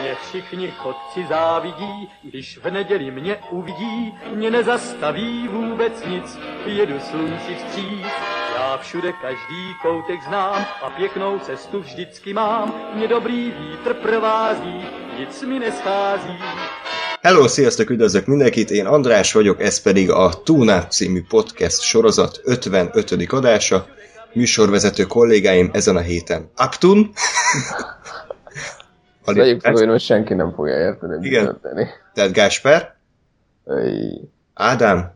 Mě všichni chodci závidí, když v neděli mě uvidí, mě nezastaví vůbec nic, jedu slunci vstříc. Já všude každý koutek znám a pěknou cestu vždycky mám, mě dobrý vítr provází, nic mi neschází. Hello, sziasztok, üdvözlök mindenkit, én András vagyok, ez pedig a Tuna című podcast sorozat 55. adása. Műsorvezető kollégáim ezen a héten Aptun. Vegyük fogadni, hogy senki nem fogja érteni, Igen. történik. Tehát Gásper, Öy. Ádám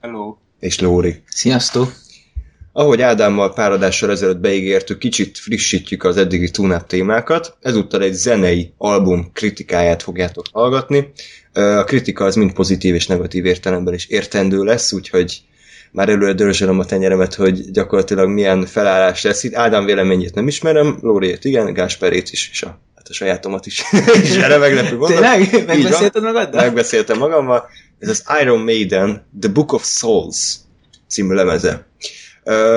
Hello. és Lóri. Sziasztok! Ahogy Ádámmal pár adással ezelőtt beígértük, kicsit frissítjük az eddigi Tunap témákat. Ezúttal egy zenei album kritikáját fogjátok hallgatni. A kritika az mind pozitív és negatív értelemben is értendő lesz, úgyhogy már előre dörzsölöm a tenyeremet, hogy gyakorlatilag milyen felállás lesz itt. Ádám véleményét nem ismerem, Lóriét igen, Gásperét is, és a, hát a sajátomat is. és erre meglepő mondat. Tényleg? Megbeszélted magaddal? Megbeszéltem magammal. Ez az Iron Maiden, The Book of Souls című lemeze.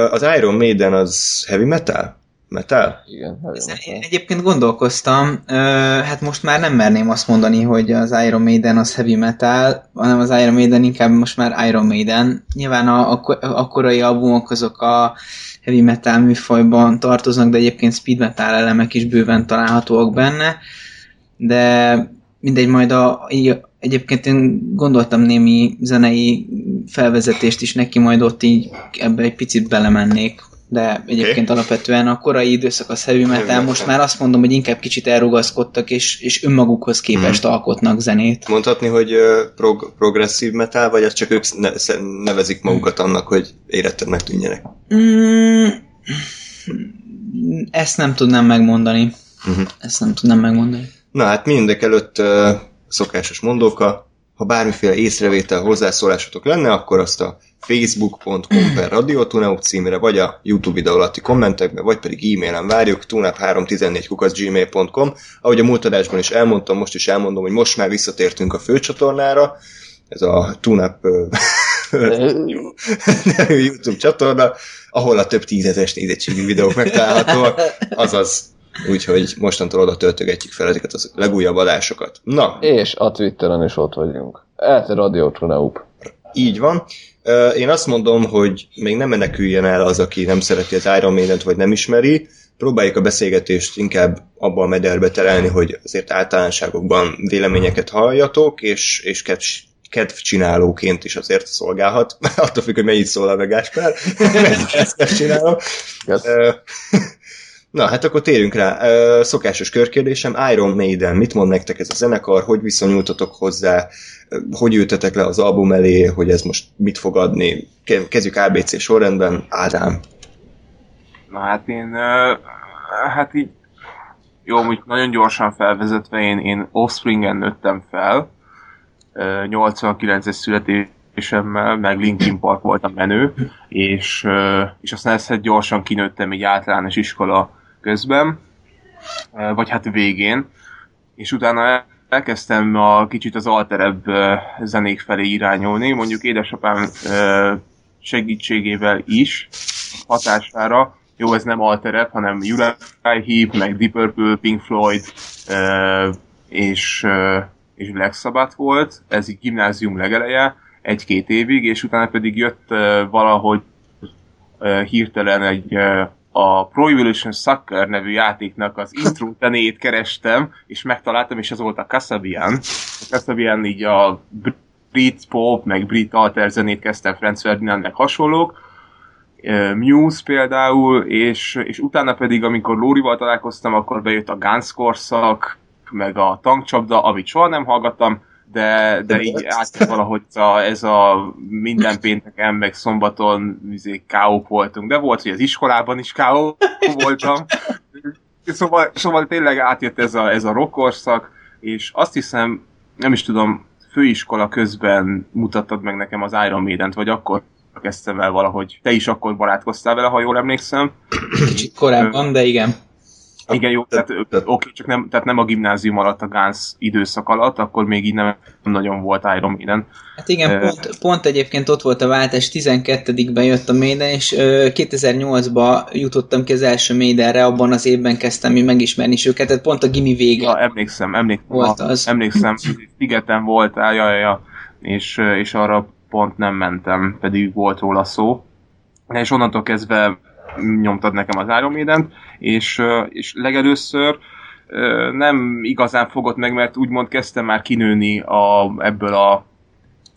Az Iron Maiden az heavy metal? Metal? Igen, nagyon én egyébként gondolkoztam, ö, hát most már nem merném azt mondani, hogy az Iron Maiden az heavy metal, hanem az Iron Maiden inkább most már Iron Maiden. Nyilván a, a, a korai albumok azok a heavy metal műfajban tartoznak, de egyébként speed metal elemek is bőven találhatóak benne, de mindegy, majd a, így, egyébként én gondoltam némi zenei felvezetést is neki, majd ott így ebbe egy picit belemennék, de egyébként okay. alapvetően a korai időszak az heavy metal, most már azt mondom, hogy inkább kicsit elrugaszkodtak, és, és önmagukhoz képest alkotnak zenét. Mondhatni, hogy prog- progresszív metal, vagy az csak ők nevezik magukat annak, hogy érettenek tűnjenek? Mm, ezt nem tudnám megmondani. Mhm. Ezt nem tudnám megmondani. Na hát mindek előtt ö, szokásos mondóka, ha bármiféle észrevétel, hozzászólásotok lenne, akkor azt a facebook.com per radiotuneuk címre, vagy a YouTube videó alatti kommentekbe, vagy pedig e-mailen várjuk, tunap314 gmail.com. Ahogy a múlt adásban is elmondtam, most is elmondom, hogy most már visszatértünk a főcsatornára, ez a Tunap YouTube csatorna, ahol a több tízezes nézettségű videók megtalálhatóak, azaz Úgyhogy mostantól oda töltögetjük fel ezeket a legújabb adásokat. Na, És a Twitteren is ott vagyunk. Ez Radio Tuneup. így van. Én azt mondom, hogy még nem meneküljen el az, aki nem szereti az Iron Maiden-t, vagy nem ismeri. Próbáljuk a beszélgetést inkább abba a mederbe terelni, hogy azért általánosságokban véleményeket halljatok, és, és kedv, kedvcsinálóként is azért szolgálhat. Attól függ, hogy mennyit szólal meg Gáspár. Ezt kedvcsinálom. Yes. Na, hát akkor térjünk rá. Szokásos körkérdésem, Iron Maiden, mit mond nektek ez a zenekar, hogy viszonyultatok hozzá, hogy ültetek le az album elé, hogy ez most mit fog adni? Ke- Kezdjük ABC sorrendben, Ádám. Na hát én, hát így, jó, úgy nagyon gyorsan felvezetve, én, én Offspringen nőttem fel, ö, 89-es születésemmel, meg Linkin Park volt a menő, és, és aztán ezt gyorsan kinőttem egy általános iskola közben, vagy hát végén, és utána elkezdtem a kicsit az alterebb zenék felé irányulni, mondjuk édesapám segítségével is, hatására, jó, ez nem alterebb, hanem Uriah Heep, meg Deep Purple, Pink Floyd, és, és Black Sabbath volt, ez így gimnázium legeleje, egy-két évig, és utána pedig jött valahogy hirtelen egy a Pro Evolution Soccer nevű játéknak az intro zenét kerestem, és megtaláltam, és az volt a Kasabian. A Kasabian így a brit pop, meg brit alter zenét kezdtem Franz Ferdinand, meg hasonlók, Muse például, és, és utána pedig, amikor Lórival találkoztam, akkor bejött a Guns korszak, meg a tankcsapda, amit soha nem hallgattam, de, de így át valahogy a, ez a minden pénteken, meg szombaton izé, káók voltunk, de volt, hogy az iskolában is káó voltam. Szóval, szóval tényleg átjött ez a, ez a rock korszak, és azt hiszem, nem is tudom, főiskola közben mutattad meg nekem az Iron Maiden-t, vagy akkor kezdtem el valahogy. Te is akkor barátkoztál vele, ha jól emlékszem. Kicsit korábban, de igen. Igen, jó, tehát, tehát- oké, csak nem, tehát nem a gimnázium alatt, a Guns időszak alatt, akkor még így nem nagyon volt Iron Maiden. Hát igen, Ö, pont, pont egyébként ott volt a váltás, 12-ben jött a Maiden, és ö, 2008-ba jutottam ki az első Maidenre, abban az évben kezdtem én megismerni is őket, tehát pont a gimi vége. Ja, emlékszem, emlékszem. Volt az. Emlékszem, Szigeten voltál, ja, ja, ja, és, és arra pont nem mentem, pedig volt róla szó. És onnantól kezdve nyomtad nekem az Iron Maiden-t, és, és legelőször nem igazán fogott meg, mert úgymond kezdtem már kinőni a, ebből, a,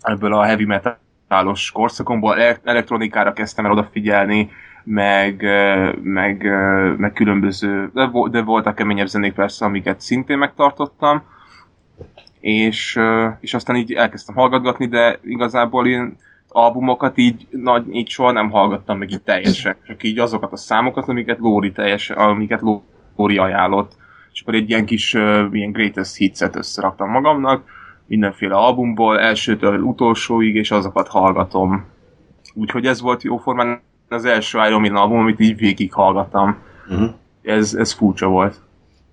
ebből a heavy metalos korszakomból, ele- elektronikára kezdtem el odafigyelni, meg, meg, meg különböző, de, de voltak keményebb zenék persze, amiket szintén megtartottam, és, és aztán így elkezdtem hallgatgatni, de igazából én albumokat így, nagy, így soha nem hallgattam meg így teljesen, csak így azokat a számokat, amiket Lóri teljes, amiket Lóri ajánlott, és akkor egy ilyen kis uh, ilyen greatest hitset összeraktam magamnak, mindenféle albumból, elsőtől utolsóig, és azokat hallgatom. Úgyhogy ez volt jóformán az első Iron Maiden album, amit így végig hallgattam. Uh-huh. Ez, ez furcsa volt.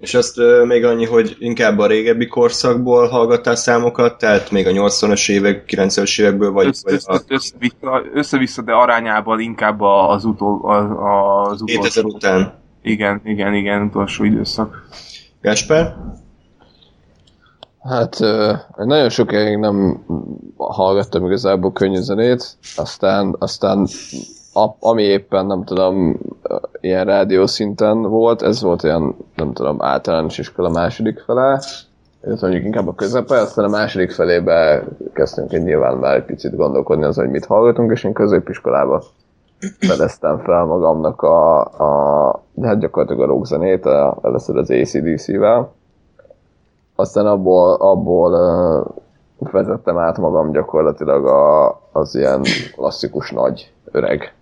És azt még annyi, hogy inkább a régebbi korszakból hallgattál számokat, tehát még a 80-as évek, 90-es évekből, vagy, Össze, vagy össze, a össze-vissza, össze-vissza, de arányában inkább a- az, utol, az, az 2000 utolsó. után. Igen, igen, igen, utolsó időszak. Gáspár? Hát nagyon sokáig nem hallgattam igazából könnyű zenét, aztán, aztán a, ami éppen nem tudom, ilyen rádió szinten volt, ez volt olyan, nem tudom, általános iskola második fele, ez mondjuk inkább a közepe, aztán a második felébe kezdtünk egy nyilván már egy picit gondolkodni azon, hogy mit hallgatunk, és én középiskolába fedeztem fel magamnak a, a hát gyakorlatilag a rockzenét, először az ACDC-vel, aztán abból, abból vezettem át magam gyakorlatilag a, az ilyen klasszikus nagy öreg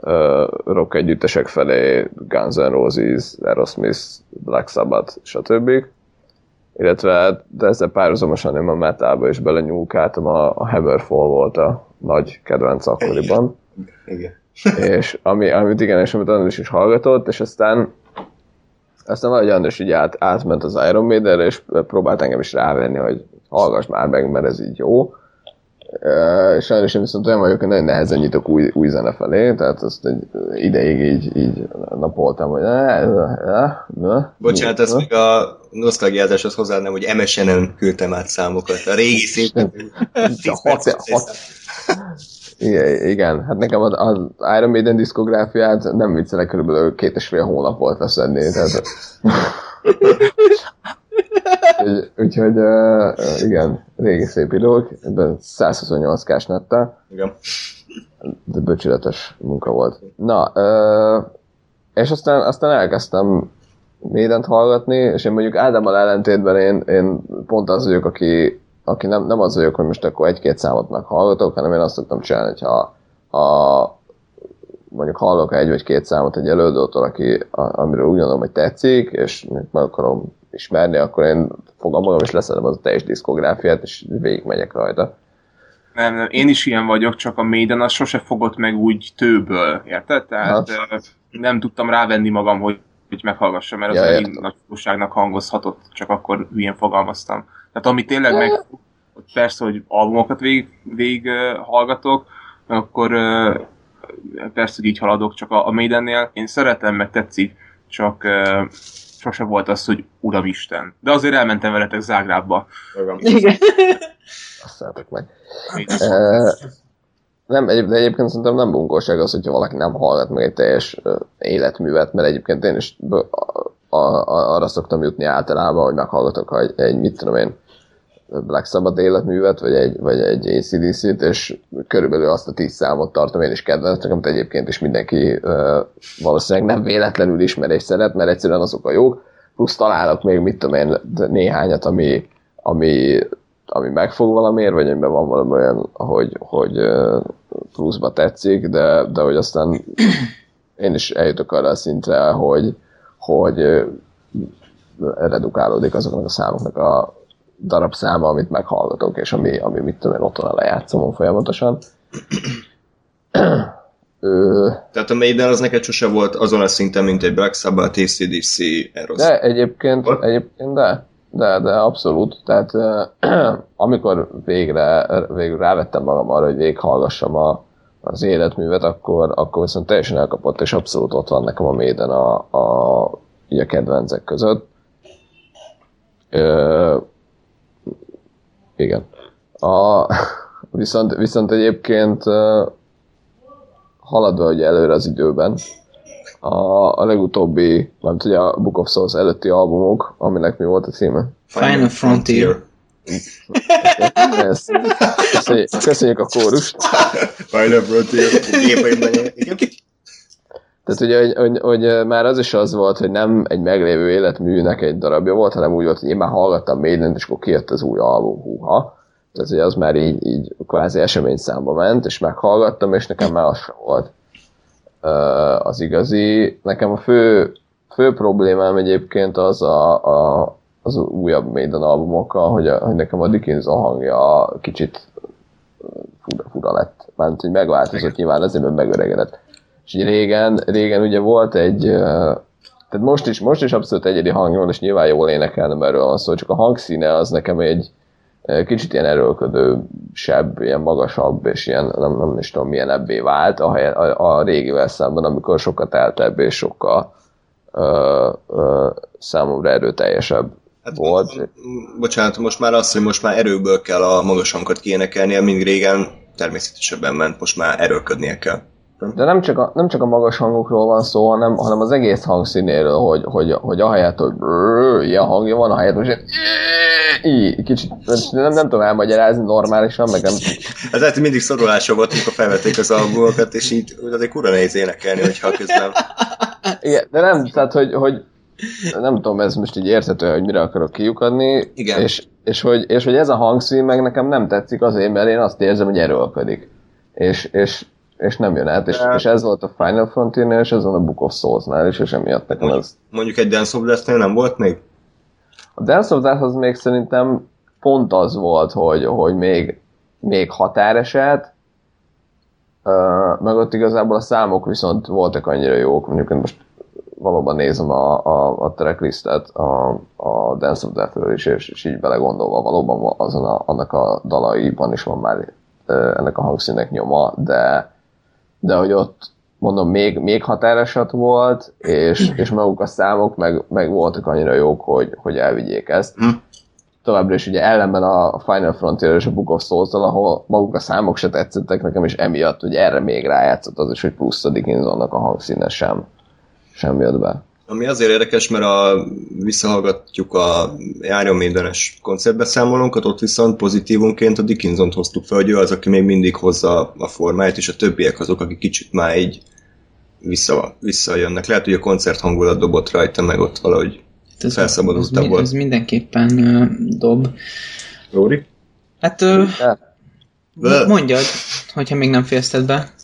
uh, rock együttesek felé, Guns N' Roses, Aerosmith, Black Sabbath, stb. Illetve de ezzel párhuzamosan én a metalba is belenyúlkáltam, a, a Hammerfall volt a nagy kedvenc akkoriban Igen. és ami, amit igen, és amit András is hallgatott, és aztán aztán valahogy András így át, átment az Iron Maiden-re, és próbált engem is rávenni, hogy hallgass már meg, mert ez így jó. Uh, sajnos én viszont olyan vagyok, hogy nagyon nehezen nyitok új, új zene felé, tehát azt egy ideig így, így napoltam, hogy ne, ne, ne, Bocsánat, ezt még a nosztalgiázáshoz hozzáadnám, hogy MSN-en küldtem át számokat. A régi szinten. igen, hát nekem az, az Iron Maiden diszkográfiát nem viccelek, körülbelül két és fél hónap volt leszedni, tehát... Úgyhogy- Úgyhogy uh, igen, régi szép idők, ebben 128 kás nettel, Igen. de böcsületes munka volt. Na, uh, és aztán, aztán elkezdtem Maident hallgatni, és én mondjuk Ádámmal ellentétben én, én pont az vagyok, aki, aki nem, nem az vagyok, hogy most akkor egy-két számot meghallgatok, hanem én azt szoktam csinálni, hogyha ha mondjuk hallok egy vagy két számot egy előadótól, aki, a, amiről úgy gondolom, hogy tetszik, és meg akarom ismerni, akkor én fogom magam, és leszedem az a teljes diszkográfiát, és végigmegyek rajta. Nem, nem, én is ilyen vagyok, csak a Maiden az sose fogott meg úgy tőből, érted? Tehát Hát. ö, nem tudtam rávenni magam, hogy, hogy meghallgassam, mert az Ja, elég értem. nagy túlságnak hangozhatott, csak akkor hülyén fogalmaztam. Tehát ami tényleg meg, hogy persze, hogy albumokat végig, végig ö, hallgatok, akkor persze, hogy így haladok, csak a, a Maidennél én szeretem, meg tetszik, csak sose volt az, hogy Uramisten. De azért elmentem veletek Zágrábba. Igen. Azt szeretek meg. Nem, de egyébként szerintem nem bunkóság az, hogyha valaki nem hallgat meg egy teljes életművet, mert egyébként én is a, a, a, arra szoktam jutni általában, hogy meghallgatok ha egy, egy mit tudom én, Black Sabbath életművet, vagy egy, vagy egy ACDC-t, és körülbelül azt a tíz számot tartom én is kedvencnek, amit egyébként is mindenki ö, valószínűleg nem véletlenül ismer és szeret, mert egyszerűen azok a jók, plusz találok még, mit tudom én, néhányat, ami, ami, ami megfog valamiért, vagy amiben van valami olyan, hogy, hogy pluszba tetszik, de, de hogy aztán én is eljutok arra a szintre, hogy, hogy redukálódik azoknak a számoknak a darab száma, amit meghallgatok, és ami, ami mit tudom én, otthon lejátszom folyamatosan. Ö, Tehát a Maiden az neked sose volt azon a szinten, mint egy Black Sabbath, ACDC, Eros. de egyébként, Volt? egyébként de, de, de abszolút. Tehát amikor végre, végül rávettem magam arra, hogy végighallgassam a, az életművet, akkor, akkor viszont teljesen elkapott, és abszolút ott van nekem a Maiden a, a, így a kedvencek között. Ö, igen. A, viszont, viszont egyébként haladva ugye előre az időben, a, a legutóbbi, nem tudja, a Book of Souls előtti albumok, aminek mi volt a címe? Final Frontier. Ezt, köszönjük, köszönjük a kórust. Final Frontier. Igen. Tehát ugye, hogy, hogy, hogy, már az is az volt, hogy nem egy meglévő életműnek egy darabja volt, hanem úgy volt, hogy én már hallgattam maiden és akkor kijött az új album, húha. Tehát ugye az már így, így kvázi esemény számba ment, és meghallgattam, és nekem már az sem volt az igazi. Nekem a fő, fő problémám egyébként az a, a, az újabb Maiden albumokkal, hogy, a, hogy nekem a Dickinson hangja kicsit fura, fura lett. Mármint, hogy megváltozott nyilván azért, mert megöregedett. És régen, régen ugye volt egy, tehát most is, most is abszolút egyedi hangja van, és nyilván jól énekelnem erről van szó, csak a hangszíne az nekem egy kicsit ilyen erőlködősebb, ilyen magasabb, és ilyen nem, nem is tudom milyen ebbé vált a, a, a régivel szemben, amikor sokat eltebb és sokkal uh, uh, számomra erőteljesebb Hát, volt. bocsánat, most már az, hogy most már erőből kell a magas hangokat kiénekelnie, mint régen természetesebben ment, most már erőlködnie kell. De nem csak, a, nem csak a magas hangokról van szó, hanem, hanem az egész hangszínéről, hogy, hogy, hogy ahelyett, hogy brrr, ilyen hangja van, ahelyett most így, kicsit, nem, nem tudom elmagyarázni normálisan, meg nem, Ez lehet, hogy mindig szorulása volt, amikor felvették az albumokat, és így azért kurva nehéz énekelni, hogyha közben... igen, de nem, tehát, hogy, hogy nem tudom, ez most így érthető, hogy mire akarok kiukadni, Igen. És, és, hogy, és hogy ez a hangszín meg nekem nem tetszik azért, mert én azt érzem, hogy erőlködik. És, és, és nem jön át, és, és ez volt a Final Frontier-nél, és ez van a Book of Souls-nál is, és emiatt nekem Mondjuk, ez mondjuk egy Dance of Death-nél nem volt még? A Dance of Death az még szerintem pont az volt, hogy, hogy még, még határeset, uh, meg ott igazából a számok viszont voltak annyira jók, mondjuk én most valóban nézem a, a, a tracklistet a, a Dance of Death-ről is, és, és így belegondolva valóban azon a, annak a dalaiban is van már uh, ennek a hangszínek nyoma, de, de hogy ott mondom, még, még határeset volt, és, és maguk a számok meg, meg voltak annyira jók, hogy, hogy elvigyék ezt. Hm. Továbbra is ugye ellenben a Final Frontier és a Book of souls ahol maguk a számok se tetszettek nekem, és emiatt, hogy erre még rájátszott az is, hogy plusz a Dickinsonnak a hangszíne sem, sem jött be. Ami azért érdekes, mert a, visszahallgatjuk a Iron Maiden-es koncertbeszámolónkat, ott viszont pozitívunként a Dickinson-t hoztuk fel, hogy ő az, aki még mindig hozza a formáját, és a többiek azok, akik kicsit már így vissza, visszajönnek. Lehet, hogy a koncert hangulat dobott rajta, meg ott valahogy Ez, felszabadultabb ez, volt. ez mindenképpen ö, dob. Róri? Hát De, mondjad, hogyha még nem fejezted be.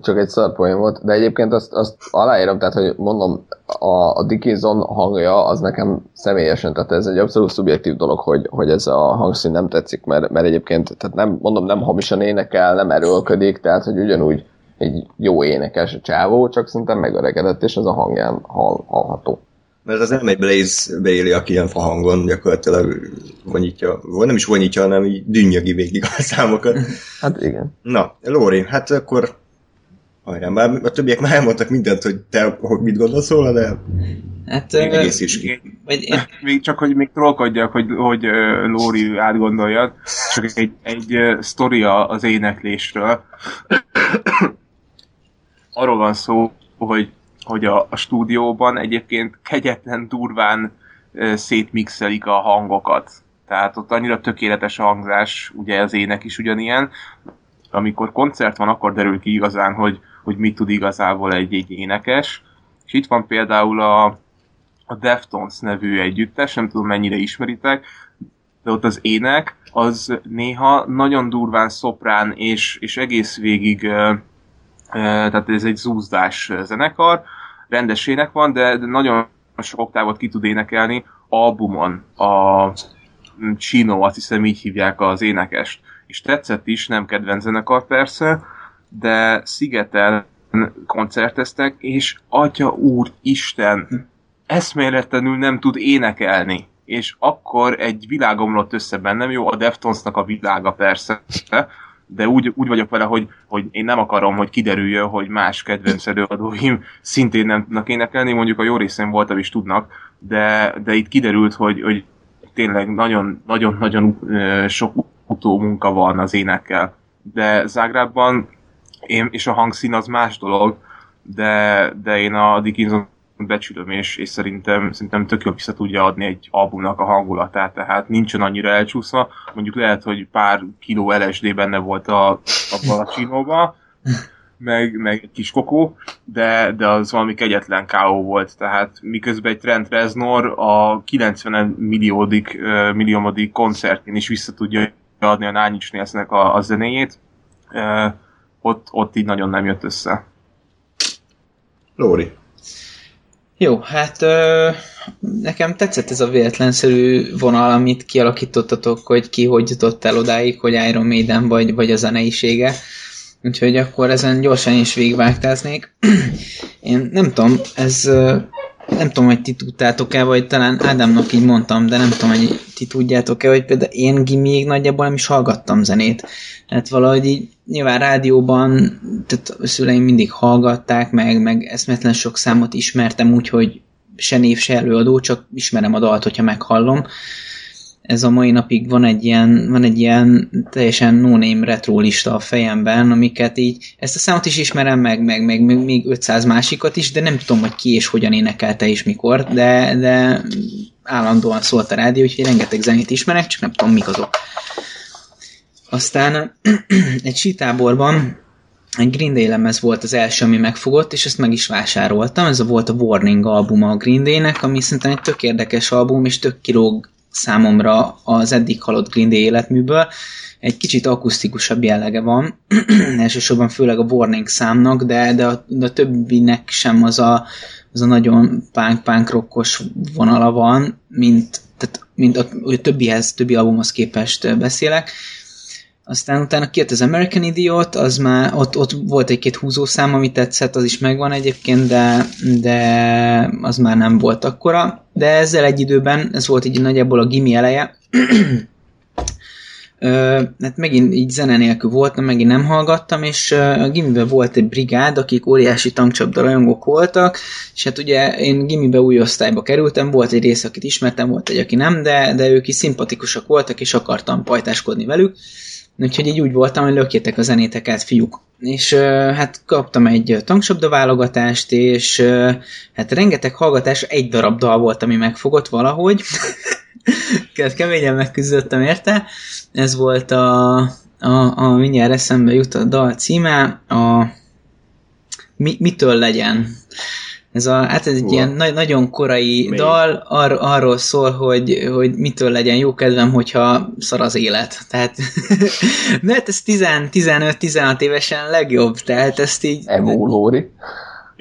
Csak egy szarpoén volt, de egyébként azt, azt aláírom, tehát hogy mondom, a, a Dickinson hangja az nekem személyesen, tehát ez egy abszolút szubjektív dolog, hogy, hogy ez a hangszín nem tetszik, mert, mert egyébként, tehát nem, mondom, nem hamisan énekel, nem erőlködik, tehát hogy ugyanúgy egy jó énekes a csávó, csak szerintem megöregedett, és ez a hangján hall, hallható. Mert az nem egy Blaze Bailey, aki ilyen fahangon gyakorlatilag vonyítja, vagy nem is vonyítja, hanem így dünnyögi végig a számokat. Hát igen. Na, Lóri, hát akkor hajrá, már a többiek már elmondtak mindent, hogy te hogy mit gondolsz róla, de Hát, még egész is ki. vagy én, Még csak, hogy még trollkodjak, hogy, hogy Lóri átgondoljad, csak egy, egy sztoria az éneklésről. Arról van szó, hogy, hogy a, a stúdióban egyébként kegyetlen durván szétmixelik a hangokat. Tehát ott annyira tökéletes a hangzás, ugye az ének is ugyanilyen. Amikor koncert van, akkor derül ki igazán, hogy, hogy mit tud igazából egy, egy énekes. És itt van például a, a Deftones nevű együttes, nem tudom mennyire ismeritek, de ott az ének az néha nagyon durván szoprán, és, és egész végig, tehát ez egy zúzdás zenekar, rendes ének van, de, de nagyon sok oktávot ki tud énekelni albumon. A Chino, azt hiszem így hívják az énekest. És tetszett is, nem kedvenc zenekar persze, de Szigeten koncerteztek, és Atya Úr Isten eszméletlenül nem tud énekelni. És akkor egy világ omlott össze bennem, jó, a Deftonsnak a világa persze, de úgy, úgy vagyok vele, hogy, hogy én nem akarom, hogy kiderüljön, hogy más kedvenc előadóim szintén nem tudnak énekelni, mondjuk a jó részén voltam is tudnak, de, de itt kiderült, hogy, hogy tényleg nagyon-nagyon sok utó munka van az énekkel. De Zágrában én, és a hangszín az más dolog, de, de én a Dickinson becsülöm, és, és szerintem, szerintem tök jól vissza tudja adni egy albumnak a hangulatát, tehát nincsen annyira elcsúszva, mondjuk lehet, hogy pár kiló LSD benne volt a, a a meg, meg egy kis kokó, de, de az valami kegyetlen K.O. volt, tehát miközben egy Trent Reznor a 90 milliódik, milliómodik koncertén is vissza tudja adni a Nine Inch a, a zenéjét, ott, ott így nagyon nem jött össze. Lóri. Jó, hát ö, nekem tetszett ez a véletlenszerű vonal, amit kialakítottatok, hogy ki hogy jutott el odáig, hogy Iron Maiden vagy, vagy a zeneisége. Úgyhogy akkor ezen gyorsan is végvágtáznék. Én nem tudom, ez nem tudom, hogy ti tudtátok-e, vagy talán Ádámnak így mondtam, de nem tudom, hogy ti tudjátok-e, hogy például én gimiig nagyjából nem is hallgattam zenét. Tehát valahogy így nyilván rádióban, tehát a szüleim mindig hallgatták, meg, meg eszmetlen sok számot ismertem úgy, hogy se név, se előadó, csak ismerem a dalt, hogyha meghallom ez a mai napig van egy ilyen, van egy ilyen teljesen no-name retro lista a fejemben, amiket így, ezt a számot is ismerem meg, meg, meg még 500 másikat is, de nem tudom, hogy ki és hogyan énekelte és mikor, de, de állandóan szólt a rádió, úgyhogy rengeteg zenét ismerek, csak nem tudom, mik azok. Aztán egy sítáborban egy Green Day lemez volt az első, ami megfogott, és ezt meg is vásároltam. Ez a volt a Warning albuma a Green Day-nek, ami szerintem egy tök érdekes album, és tök kilóg számomra az eddig halott Green Day életműből. Egy kicsit akusztikusabb jellege van, elsősorban főleg a Warning számnak, de, de, a, de a többinek sem az a, az a nagyon punk-punk rockos vonala van, mint, tehát, mint a, a többihez, többi albumhoz képest beszélek. Aztán utána kijött az American Idiot, az már, ott, ott volt egy-két húzószám, ami tetszett, az is megvan egyébként, de, de az már nem volt akkora. De ezzel egy időben, ez volt így nagyjából a gimi eleje, Uh, hát megint így zene nélkül voltam, megint nem hallgattam, és uh, a gimiben volt egy brigád, akik óriási tankcsapda rajongók voltak, és hát ugye én gimibe új osztályba kerültem, volt egy rész, akit ismertem, volt egy, aki nem, de, de ők is szimpatikusak voltak, és akartam pajtáskodni velük, Úgyhogy így úgy voltam, hogy lökjétek a zenéteket, fiúk. És hát kaptam egy tanksabda válogatást, és hát rengeteg hallgatás, egy darab dal volt, ami megfogott valahogy. Keményen megküzdöttem érte. Ez volt a, a, a mindjárt eszembe jut a dal címe, a mi, mitől legyen. Ez, a, hát ez egy Hua. ilyen na- nagyon korai Még. dal, ar- arról szól, hogy, hogy mitől legyen jó kedvem, hogyha szar az élet. Tehát, mert ez 15-16 évesen legjobb, tehát ezt így... Emulóri.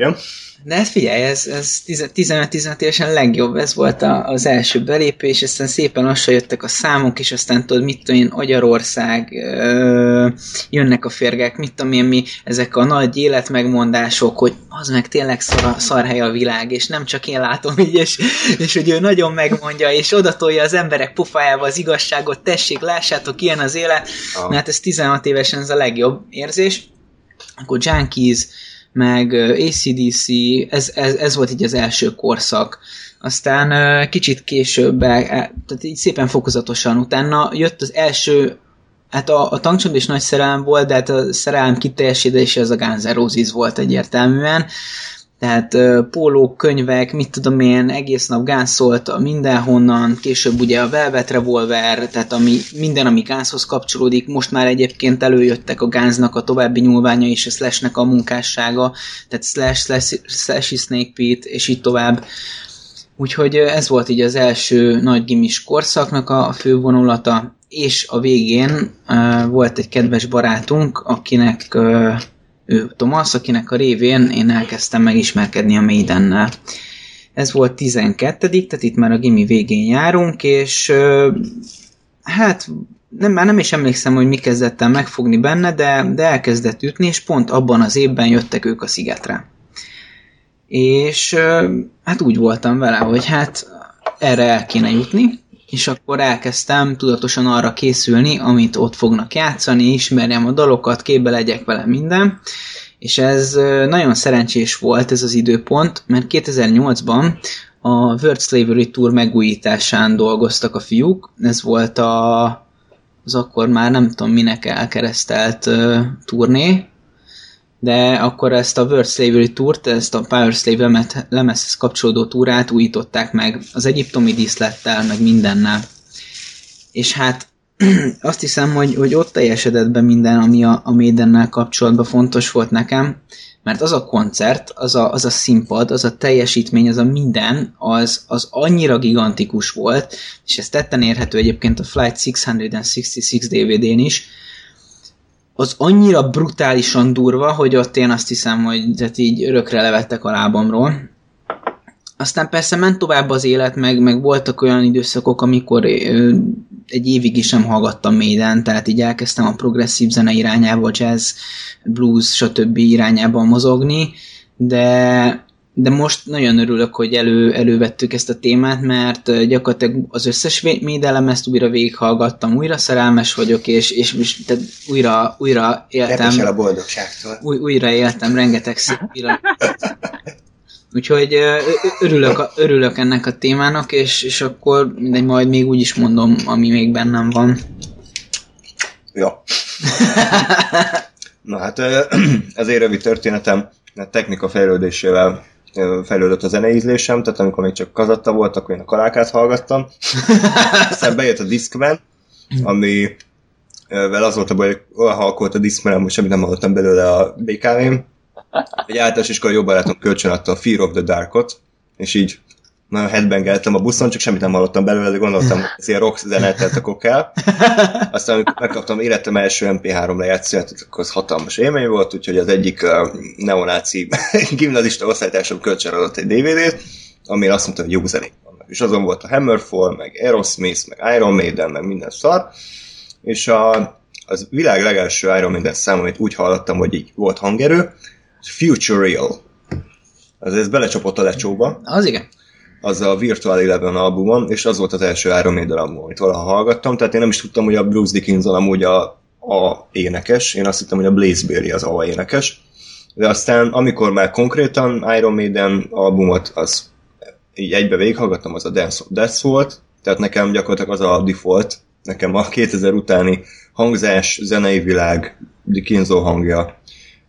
Ja. De ezt figyelj, ez, ez 15-16 évesen legjobb, ez volt a, az első belépés, aztán szépen lassan jöttek a számok, és aztán tudod, mit tudom én, Agyarország, ö, jönnek a férgek, mit tudom én, mi, ezek a nagy életmegmondások, hogy az meg tényleg szar, szarhely a világ, és nem csak én látom így, és, és hogy ő nagyon megmondja, és odatolja az emberek pufájába az igazságot, tessék, lássátok, ilyen az élet, ah. hát ez 16 évesen ez a legjobb érzés. Akkor Junkies, meg ACDC, ez, ez, ez volt így az első korszak. Aztán kicsit később, e, tehát így szépen fokozatosan utána jött az első Hát a, a tankcsomag is nagy szerelem volt, de hát a szerelem kiteljesítése az a Guns N' Roses volt egyértelműen tehát pólók, könyvek, mit tudom én, egész nap gánzolt mindenhonnan, később ugye a Velvet Revolver, tehát ami, minden, ami gánzhoz kapcsolódik, most már egyébként előjöttek a gánznak a további nyúlványa és a Slashnek a munkássága, tehát Slash, Slash, Slash Snake Pit, és így tovább. Úgyhogy ez volt így az első nagy gimis korszaknak a fő vonulata, és a végén uh, volt egy kedves barátunk, akinek uh, ő Thomas, akinek a révén én elkezdtem megismerkedni a Maidennel. Ez volt 12 tehát itt már a gimi végén járunk, és hát nem, már nem is emlékszem, hogy mi kezdett el megfogni benne, de, de elkezdett ütni, és pont abban az évben jöttek ők a szigetre. És hát úgy voltam vele, hogy hát erre el kéne jutni, és akkor elkezdtem tudatosan arra készülni, amit ott fognak játszani, ismerjem a dalokat, képbe legyek vele minden, és ez nagyon szerencsés volt ez az időpont, mert 2008-ban a World Slavery Tour megújításán dolgoztak a fiúk, ez volt a, az akkor már nem tudom minek elkeresztelt uh, turné, de akkor ezt a World Slavery Tour-t, ezt a Power Slave lemezhez kapcsolódó túrát újították meg az egyiptomi díszlettel, meg mindennel. És hát azt hiszem, hogy, hogy ott teljesedett be minden, ami a, a Maidennel kapcsolatban fontos volt nekem, mert az a koncert, az a, az a színpad, az a teljesítmény, az a minden, az, az annyira gigantikus volt, és ez tetten érhető egyébként a Flight 666 DVD-n is, az annyira brutálisan durva, hogy ott én azt hiszem, hogy tehát így örökre levettek a lábamról. Aztán persze ment tovább az élet, meg, meg voltak olyan időszakok, amikor ö, egy évig is sem hallgattam Maiden, tehát így elkezdtem a progresszív zene irányába, jazz, blues, stb. irányába mozogni, de de most nagyon örülök, hogy elő, elővettük ezt a témát, mert gyakorlatilag az összes ezt újra végighallgattam, újra szerelmes vagyok, és, és, és tehát újra, újra éltem. el a boldogságtól. Új, újra éltem rengeteg szép Úgyhogy örülök, örülök ennek a témának, és, és akkor mindegy, majd még úgy is mondom, ami még bennem van. Ja. Na hát ez egy rövid történetem, a technika fejlődésével fejlődött a zeneízlésem, tehát amikor még csak kazatta volt, akkor én a kalákát hallgattam. Aztán bejött a Discman, ami vel az volt a baj, hogy olyan halkolt a Discman, hogy semmit nem hallottam belőle a BKV-n. Egy általános iskola jobb barátom kölcsön adta a Fear of the Darkot, és így nagyon headbangeltem a buszon, csak semmit nem hallottam belőle, de gondoltam, hogy ez ilyen rock zenét tehát akkor kell. Aztán amikor megkaptam életem első MP3 lejátszóját, akkor az hatalmas élmény volt, úgyhogy az egyik uh, neonáci gimnazista osztálytársam kölcsön adott egy DVD-t, amire azt mondta, hogy jó zenék vannak. És azon volt a Hammerfall, meg Aerosmith, meg Iron Maiden, meg minden szar. És a, az világ legelső Iron Maiden szám, amit úgy hallottam, hogy így volt hangerő, Future Real. Az ez belecsapott a lecsóba. Az igen az a Virtual Eleven albumon, és az volt az első Iron Maiden album, amit valaha hallgattam, tehát én nem is tudtam, hogy a Bruce Dickinson amúgy a, a énekes, én azt hittem, hogy a Blaze Bailey az a énekes, de aztán amikor már konkrétan Iron Maiden albumot, az így egybe végighallgattam, az a Dance of Death volt, tehát nekem gyakorlatilag az a default, nekem a 2000 utáni hangzás, zenei világ, Dickinson hangja,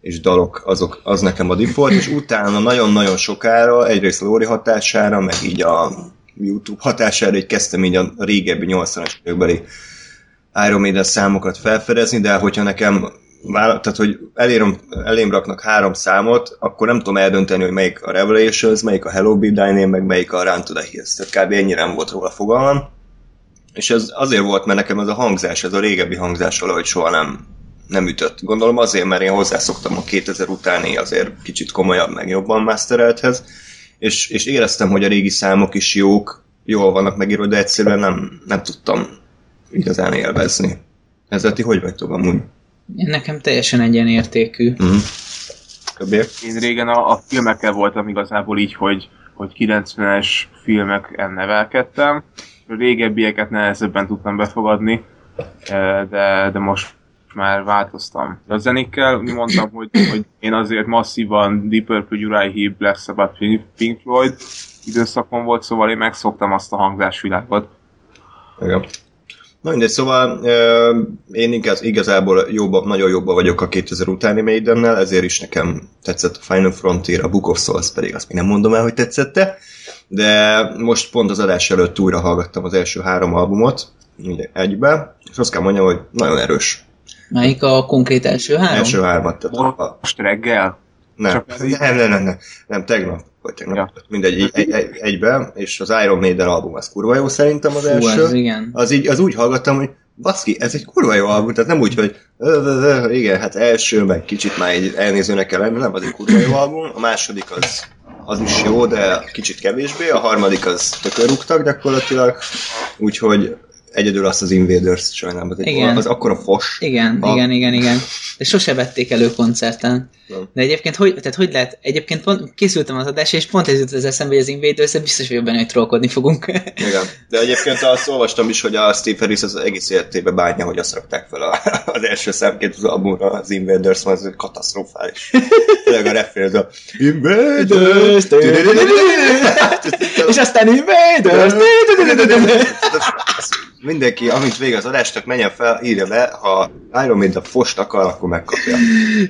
és dalok, azok, az nekem a default, és utána nagyon-nagyon sokára, egyrészt Lóri hatására, meg így a YouTube hatására, így kezdtem így a régebbi 80-as évekbeli Iron Maiden számokat felfedezni, de hogyha nekem tehát, hogy elérem, elém raknak három számot, akkor nem tudom eldönteni, hogy melyik a Revelations, melyik a Hello Be Thy meg melyik a Run to the Hills. Tehát kb. ennyire nem volt róla fogalmam. És ez azért volt, mert nekem ez a hangzás, ez a régebbi hangzás valahogy soha nem nem ütött. Gondolom azért, mert én hozzászoktam a 2000 utáni azért kicsit komolyabb, meg jobban masterelthez, és, és éreztem, hogy a régi számok is jók, jól vannak megírva, de egyszerűen nem, nem tudtam igazán élvezni. Ezzel ti hogy vagytok amúgy? Nekem teljesen egyenértékű. Mm. Én régen a, a filmekkel voltam igazából így, hogy, hogy 90-es filmeken nevelkedtem. Régebbieket nehezebben tudtam befogadni, eh, de, de most már változtam. A zenékkel mondtam, hogy, hogy én azért masszívan Deep Purple, Uriah Heep, Black Sabbath, Pink Floyd időszakon volt, szóval én megszoktam azt a hangzásvilágot. Igen. Na mindegy, szóval euh, én igaz, igazából jobba, nagyon jobban vagyok a 2000 utáni Maidennel, ezért is nekem tetszett a Final Frontier, a Book of Souls pedig azt még nem mondom el, hogy tetszette, de most pont az adás előtt újra hallgattam az első három albumot, egybe, és azt kell mondjam, hogy nagyon erős. Melyik a konkrét első három? Első hármat. Tehát a... Most reggel? Nem, Csak nem, nem, nem, nem, nem, tegnap, vagy tegnap, ja. mindegy, egy, egy, egy, egybe, és az Iron Maiden album az kurva jó szerintem az Fú, első. Az, igen. Az, így, az úgy hallgattam, hogy baszki, ez egy kurva jó album, tehát nem úgy, hogy igen, hát első, meg kicsit már egy elnézőnek kell lenni, nem, az egy kurva jó album, a második az, az is jó, de kicsit kevésbé, a harmadik az tökörúgtak gyakorlatilag, úgyhogy egyedül azt az Invaders sajnálom, Igen. az akkora fos. Igen, Ha. igen, igen, igen. De sose vették elő koncerten. Nem. De egyébként hogy, tehát hogy lehet, egyébként pont készültem az adásra, és pont ez jutott az eszembe, hogy az invaders biztos vagyok benne, hogy trollkodni fogunk. Igen. De egyébként azt olvastam is, hogy a Steve Harris az egész életében bánja, hogy azt rakták fel a, az első számként az albumra, az Invaders, mert ez katasztrofális. Tényleg a refrén, az a Invaders! és aztán invaders! Mindenki, amint vége az adásnak, menjen fel, írja be, ha Iron Maiden fost akar, akkor megkapja.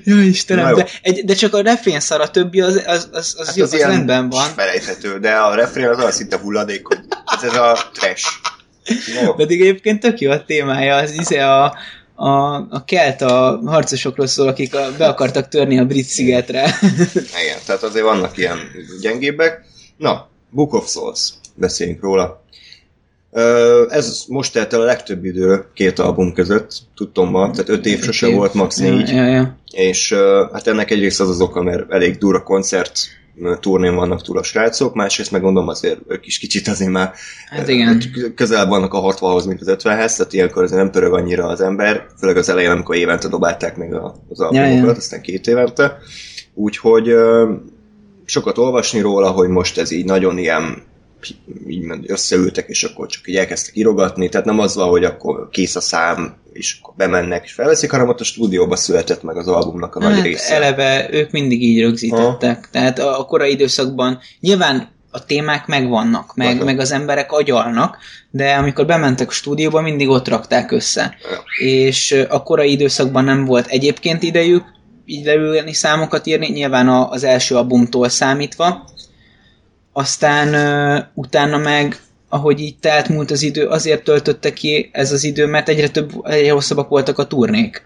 Jó Istenem, Na de, egy, de csak a refrén szar, a többi az, az, az, az, hát jó, az, ilyen rendben van. Felejthető, de a refrén az olyan szinte hulladék, hogy ez, ez a trash. Jó. Pedig egyébként tök jó a témája, az izé a, a, a kelt a harcosokról szól, akik a, be akartak törni a brit szigetre. Igen, tehát azért vannak ilyen gyengébbek. Na, Book of Souls, beszéljünk róla. Ez most telt el a legtöbb idő két album között, tudtom ma, tehát öt év sose volt, max. Ja, négy. ja, ja. És ö, hát ennek egyrészt az az oka, mert elég durva koncert turnén vannak túl a srácok, másrészt meg gondolom azért ők is kicsit azért már Hát igen. közel vannak a 60-hoz, mint az 50-hez, tehát ilyenkor azért nem pörög annyira az ember, főleg az elején, amikor évente dobálták még az albumokat, ja. aztán két évente. Úgyhogy sokat olvasni róla, hogy most ez így nagyon ilyen így összeültek, és akkor csak így elkezdtek írogatni, tehát nem az van, hogy akkor kész a szám, és akkor bemennek és felveszik, hanem ott a stúdióba született meg az albumnak a nagy Hát része. eleve ők mindig így rögzítettek. Tehát a, a korai időszakban nyilván a témák megvannak, meg, Aha. meg az emberek agyalnak, de amikor bementek a stúdióba, mindig ott rakták össze. Ja. És a korai időszakban nem volt egyébként idejük így leülni számokat írni, nyilván az első albumtól számítva. Aztán ö, utána meg ahogy így telt múlt az idő, azért töltötte ki ez az idő, mert egyre több, egyre hosszabbak voltak a turnék.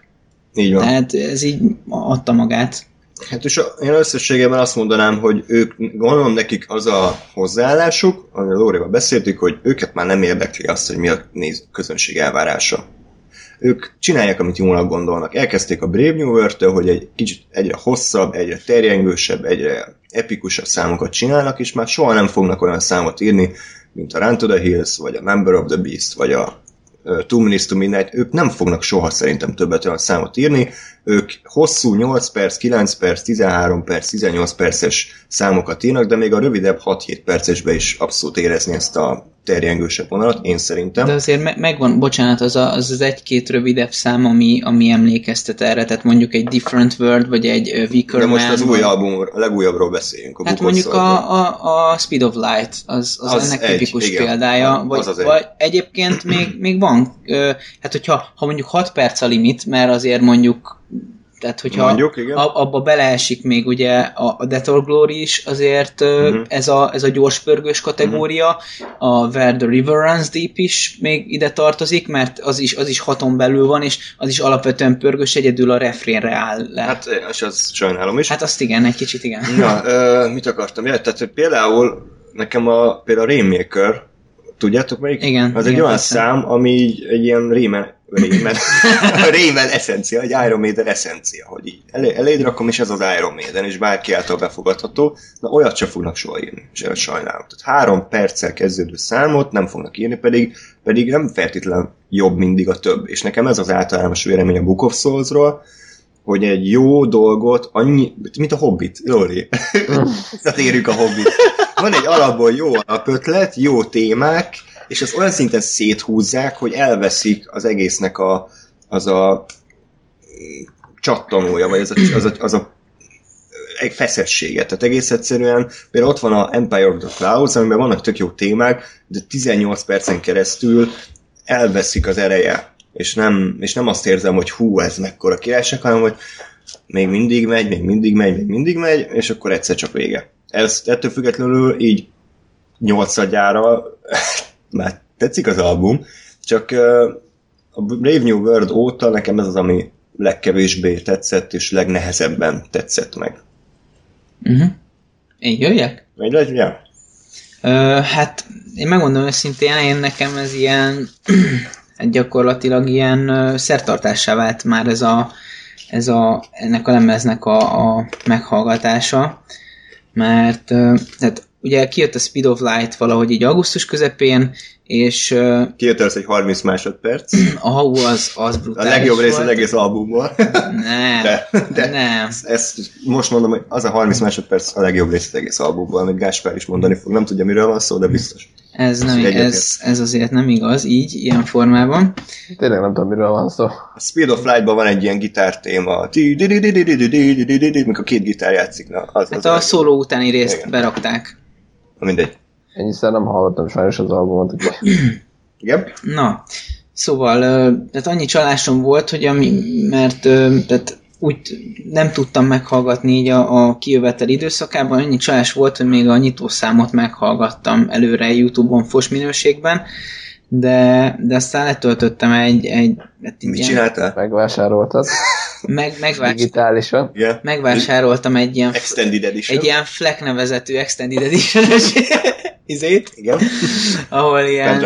Így van. Tehát ez így adta magát. Hát és a, én összességében azt mondanám, hogy ők, gondolom nekik az a hozzáállásuk, amiről Lórival beszéltük, hogy őket már nem érdekli azt, hogy mi a néz, közönség elvárása. Ők csinálják, amit jónak gondolnak. Elkezdték a Brave New World-től, hogy egy kicsit egyre hosszabb, egyre terjengősebb, egyre epikusabb számokat csinálnak, és már soha nem fognak olyan számot írni, mint a Run to the Hills, vagy a Member of the Beast, vagy a Two Minutes to Midnight, ők nem fognak soha szerintem többet olyan számot írni, ők hosszú 8 perc, 9 perc, 13 perc, 18 perces számokat írnak, de még a rövidebb 6-7 percesbe is abszolút érezni ezt a terjengősebb vonalat, én szerintem. De azért me- megvan, bocsánat, az, a, az az egy-két rövidebb szám, ami, ami emlékeztet erre, tehát mondjuk egy Different World, vagy egy uh, Weaker de most Man, az új album, a legújabbról beszéljünk. A Hát mondjuk a, a, a Speed of Light, az, az, Az ennek egy, tipikus igen. példája, vagy, az egy. vagy egyébként még, még van, hát hogyha ha mondjuk 6 perc a limit, mert azért mondjuk tehát, hogyha Mondjuk, igen. abba beleesik még ugye a, a Death or Glory is, azért uh-huh. Ez, a, ez a gyors pörgős kategória, a Where the River Runs Deep is még ide tartozik, mert az is, az is haton belül van, és az is alapvetően pörgős, egyedül a refrénre áll le. Hát, és azt sajnálom is. hát azt igen, egy kicsit igen. Na, ö, mit akartam? Ja, tehát hogy például nekem a, például a Rainmaker, tudjátok melyik? Igen, Az igen, egy olyan persze. szám, ami egy ilyen Rayman, Rayman, Rayman eszencia, egy Iron Maiden eszencia, hogy így elé, eléd rakom, és ez az Iron Maiden, és bárki által befogadható, na olyat sem fognak soha írni, és sajnálom. Tehát három perccel kezdődő számot nem fognak írni, pedig, pedig nem feltétlen jobb mindig a több. És nekem ez az általános vélemény a Book of Souls-ról, hogy egy jó dolgot, annyi, mint a Hobbit, Lóri. Visszatérjük a Hobbit. Van egy alapból jó alapötlet, jó témák, és ezt olyan szinten széthúzzák, hogy elveszik az egésznek a, az a mm, csattanója, vagy az a, az a, az a egy feszességet. Tehát egész egyszerűen, például ott van a Empire of the Clouds, amiben vannak tök jó témák, de 18 percen keresztül elveszik az ereje. És nem, és nem azt érzem, hogy hú, ez mekkora királyság, hanem hogy még mindig megy, még mindig megy, még mindig megy, és akkor egyszer csak vége. Ez ettől függetlenül így nyolcadjára már tetszik az album, csak a Brave New World óta nekem ez az, ami legkevésbé tetszett, és legnehezebben tetszett meg. Uh-huh. Én jöjjek? Megy le, ja? Ö, hát én megmondom őszintén, én nekem ez ilyen gyakorlatilag ilyen szertartássá vált már ez a, ez a ennek a lemeznek a, a meghallgatása, mert tehát ugye kijött a Speed of Light valahogy így augusztus közepén, és uh, Kijött először egy 30 másodperc. a hau az, az A brutális legjobb rész az egész albumból. Nem, De, de nem. ezt most mondom, hogy az a 30 másodperc a legjobb rész az egész albumból, amit Gáspár is mondani fog. Nem tudja, miről van szó, de biztos. Ez, nem, ez, ez azért nem igaz, így, ilyen formában. Tényleg nem tudom, miről van szó. A Speed of Light-ban van egy ilyen gitártéma, mikor két gitár játszik. Na, az, Hát az a szóló utáni részt Igen. berakták. Mindegy. Ennyiszer nem hallottam sajnos az albumot. Igen? Na, szóval, tehát annyi csalásom volt, hogy ami, mert tehát úgy nem tudtam meghallgatni így a, a kijövetel időszakában, annyi csalás volt, hogy még a nyitószámot meghallgattam előre YouTube-on fos minőségben, de, de aztán letöltöttem egy, egy hát Mit ilyen- csináltál? Megvásároltad. meg, megvás, Digitálisan. Igen? megvásároltam egy ilyen, Extended Edition. egy ilyen Fleck nevezetű Extended edition izét, Igen. ahol ilyen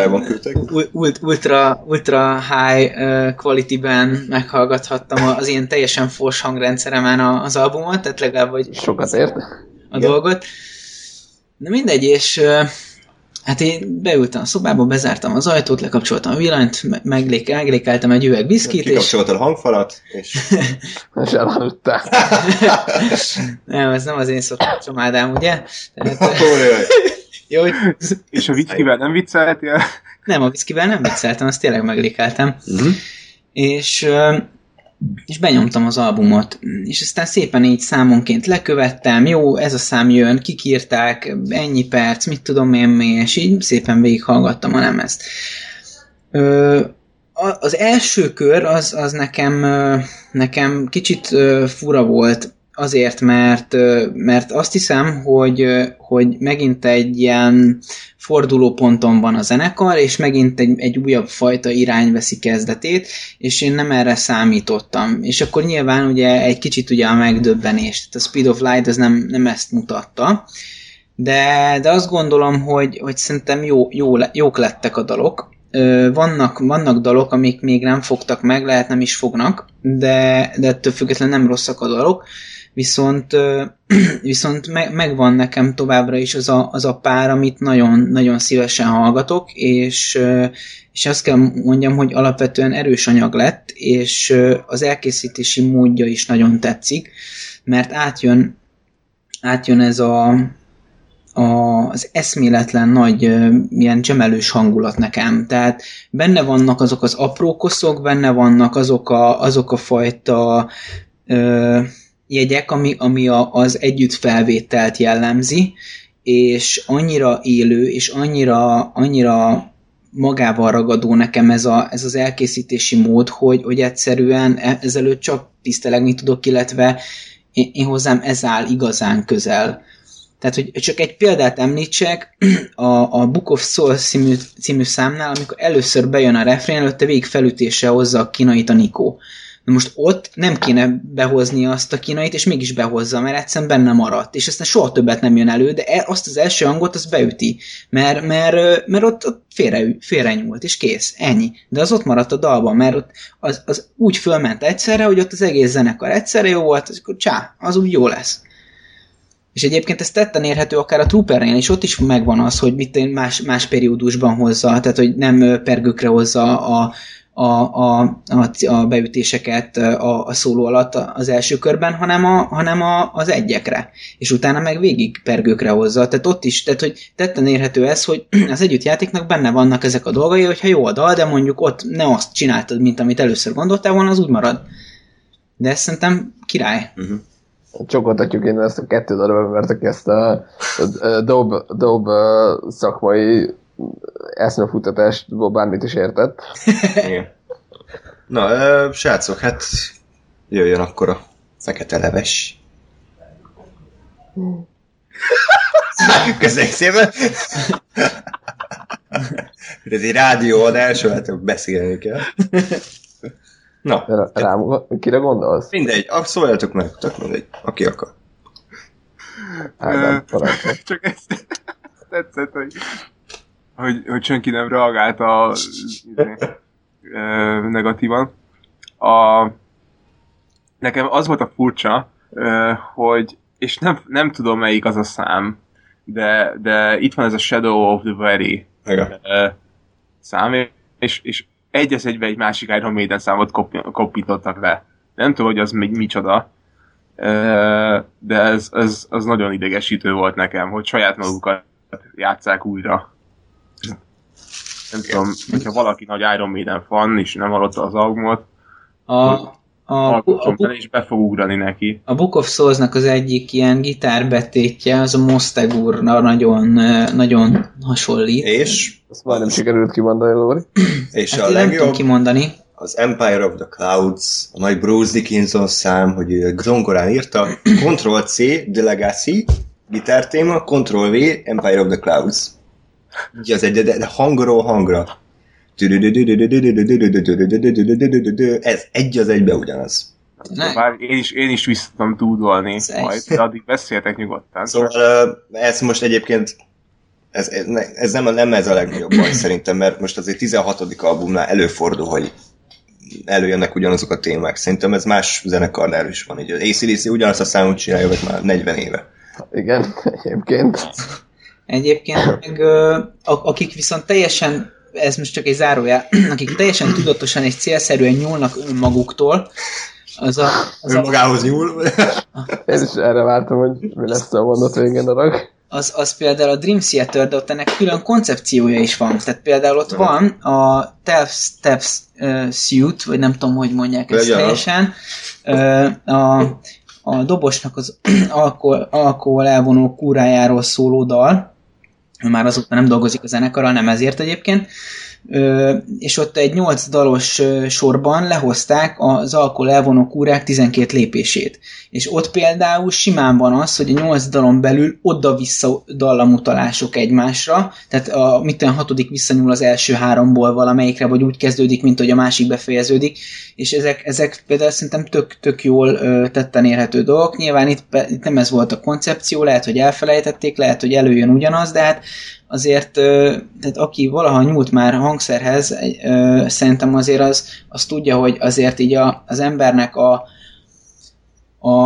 ultra, ultra high quality-ben meghallgathattam az ilyen teljesen fos hangrendszeremen az albumot, tehát legalább hogy Sokat ért. a Igen. dolgot. Na mindegy, és uh, hát én beültem a szobába, bezártam az ajtót, lekapcsoltam a villanyt, me- meglék- meglékeltem egy üveg viszkit, és a hangfalat, és És elaludtál. nem, ez nem az én szokásomádám, ugye? Tehát, jó, hogy És a whiskyvel nem vicceltél? nem, a viszkivel nem vicceltem, azt tényleg meglékeltem. Mhm. és, és benyomtam az albumot, és aztán szépen így számonként lekövettem, jó, ez a szám jön, kik írták, ennyi perc, mit tudom én mi, és így szépen végighallgattam a lemezt. Ö, az első kör az, az nekem, nekem kicsit fura volt, azért, mert, mert azt hiszem, hogy, hogy megint egy ilyen fordulóponton van a zenekar, és megint egy, egy újabb fajta irány veszi kezdetét, és én nem erre számítottam. És akkor nyilván ugye egy kicsit ugye a megdöbbenés, tehát a Speed of Light az nem, nem ezt mutatta, de, de azt gondolom, hogy, hogy szerintem jó, jó, jók lettek a dalok. Vannak, vannak dalok, amik még nem fogtak meg, lehet nem is fognak, de, de ettől függetlenül nem rosszak a dalok, viszont, viszont me, megvan nekem továbbra is az a, az a pár, amit nagyon, nagyon szívesen hallgatok, és, és azt kell mondjam, hogy alapvetően erős anyag lett, és az elkészítési módja is nagyon tetszik, mert átjön, átjön ez a, a, az eszméletlen nagy ilyen csemelős hangulat nekem. Tehát benne vannak azok az apró koszok, benne vannak azok a, azok a fajta jegyek, ami, ami a, az együtt felvételt jellemzi, és annyira élő, és annyira, annyira magával ragadó nekem ez, a, ez az elkészítési mód, hogy, hogy egyszerűen e- ezelőtt csak tisztelegni tudok, illetve én, én hozzám ez áll igazán közel. Tehát, hogy csak egy példát említsek, a, a Book of Soul című, című számnál, amikor először bejön a refrén, előtte végig felütése hozza a kínait a Nikó. Na most ott nem kéne behozni azt a kínait, és mégis behozza, mert egyszerűen benne maradt, és aztán soha többet nem jön elő, de e- azt az első hangot az beüti, mert, mert, mert ott, ott félre, félre nyúlt, és kész, ennyi. De az ott maradt a dalban, mert ott az, az úgy fölment egyszerre, hogy ott az egész zenekar egyszerre jó volt, és akkor csá, az úgy jó lesz. És egyébként ez tetten érhető akár a Troopernél is, ott is megvan az, hogy mit más, más periódusban hozza, tehát hogy nem pergőkre hozza a, a, a, a, a beütéseket a, a szóló alatt az első körben, hanem, a, hanem a, az egyekre. És utána meg végig pergőkre hozza. Tehát ott is, tehát hogy tetten érhető ez, hogy az együttjátéknak benne vannak ezek a dolgai, hogyha jó a dal, de mondjuk ott ne azt csináltad, mint amit először gondoltál volna, az úgy marad. De ez szerintem király. Csokoltatjuk én ezt a kettő darab embert, aki ezt a, a dob, dob szakmai eszmefutatástból bármit is értett. Igen. Na, ö, srácok, hát jöjjön akkor a fekete leves. Köszönjük szépen! Ez egy rádióadás, hát beszélni kell. Na, Rám, kire gondolsz? mindegy, ah, szóljatok meg, tök mindegy, aki akar. Ádám. Csak ezt tetszett, hogy, hogy, hogy senki nem reagált a negatívan. A, nekem az volt a furcsa, hogy és nem, nem tudom melyik az a szám, de, de itt van ez a Shadow of the Very szám, és, és egy az egybe egy másik Iron Maiden számot kopítottak le. Nem tudom, hogy az még micsoda, de ez, ez, az nagyon idegesítő volt nekem, hogy saját magukat játszák újra. Nem tudom, hogyha valaki nagy Iron Maiden fan, és nem hallotta az albumot, A, a, a, a, és be fog ugrani neki. a Book of Souls-nak az egyik ilyen gitárbetétje, az a Mostegurra nagyon, nagyon hasonlít. És, Azt már nem sikerült kimondani, Lóri. és Hát a én nem tudom legjobb, kimondani. az Empire of the Clouds, a nagy Bruce Dickinson szám, hogy zongorán írta, Ctrl-C, The Legacy, gitártéma, Ctrl-V, Empire of the Clouds. Így az egy, de, de hangról hangra. Ez egy az egybe ugyanaz. Bár én is, én is vissza tudom tudolni Ez majd, de addig beszéltek nyugodtan. Szóval ez most egyébként ez, ez, ez nem, nem ez a legnagyobb baj szerintem, mert most azért 16. albumnál előfordul, hogy előjönnek ugyanazok a témák. Szerintem ez más zenekarnál is van. Így az ACDC ugyanazt a számot csinálja, vagy már 40 éve. Igen, egyébként. Egyébként meg a- akik viszont teljesen, ez most csak egy zárójel, akik teljesen tudatosan és célszerűen nyúlnak önmaguktól, az a, az a, Önmagához nyúl. Én is erre vártam, hogy mi lesz a mondat végén darag. az, az például a Dream Theater, de ott ennek külön koncepciója is van. Tehát például ott van a Telf Steps uh, Suit, vagy nem tudom, hogy mondják ezt teljesen, uh, a, a dobosnak az alkohol, alkohol elvonó kúrájáról szóló dal, ő már azóta nem dolgozik a zenekarral, nem ezért egyébként, és ott egy 8 dalos sorban lehozták az alkohol elvonó kúrák 12 lépését. És ott például simán van az, hogy a 8 dalon belül oda-vissza dallamutalások egymásra, tehát a mitten hatodik visszanyúl az első háromból valamelyikre, vagy úgy kezdődik, mint hogy a másik befejeződik, és ezek, ezek például szerintem tök, tök jól tetten érhető dolgok. Nyilván itt, itt nem ez volt a koncepció, lehet, hogy elfelejtették, lehet, hogy előjön ugyanaz, de hát azért, tehát aki valaha nyúlt már hangszerhez, szerintem azért az, az tudja, hogy azért így a, az embernek a, a,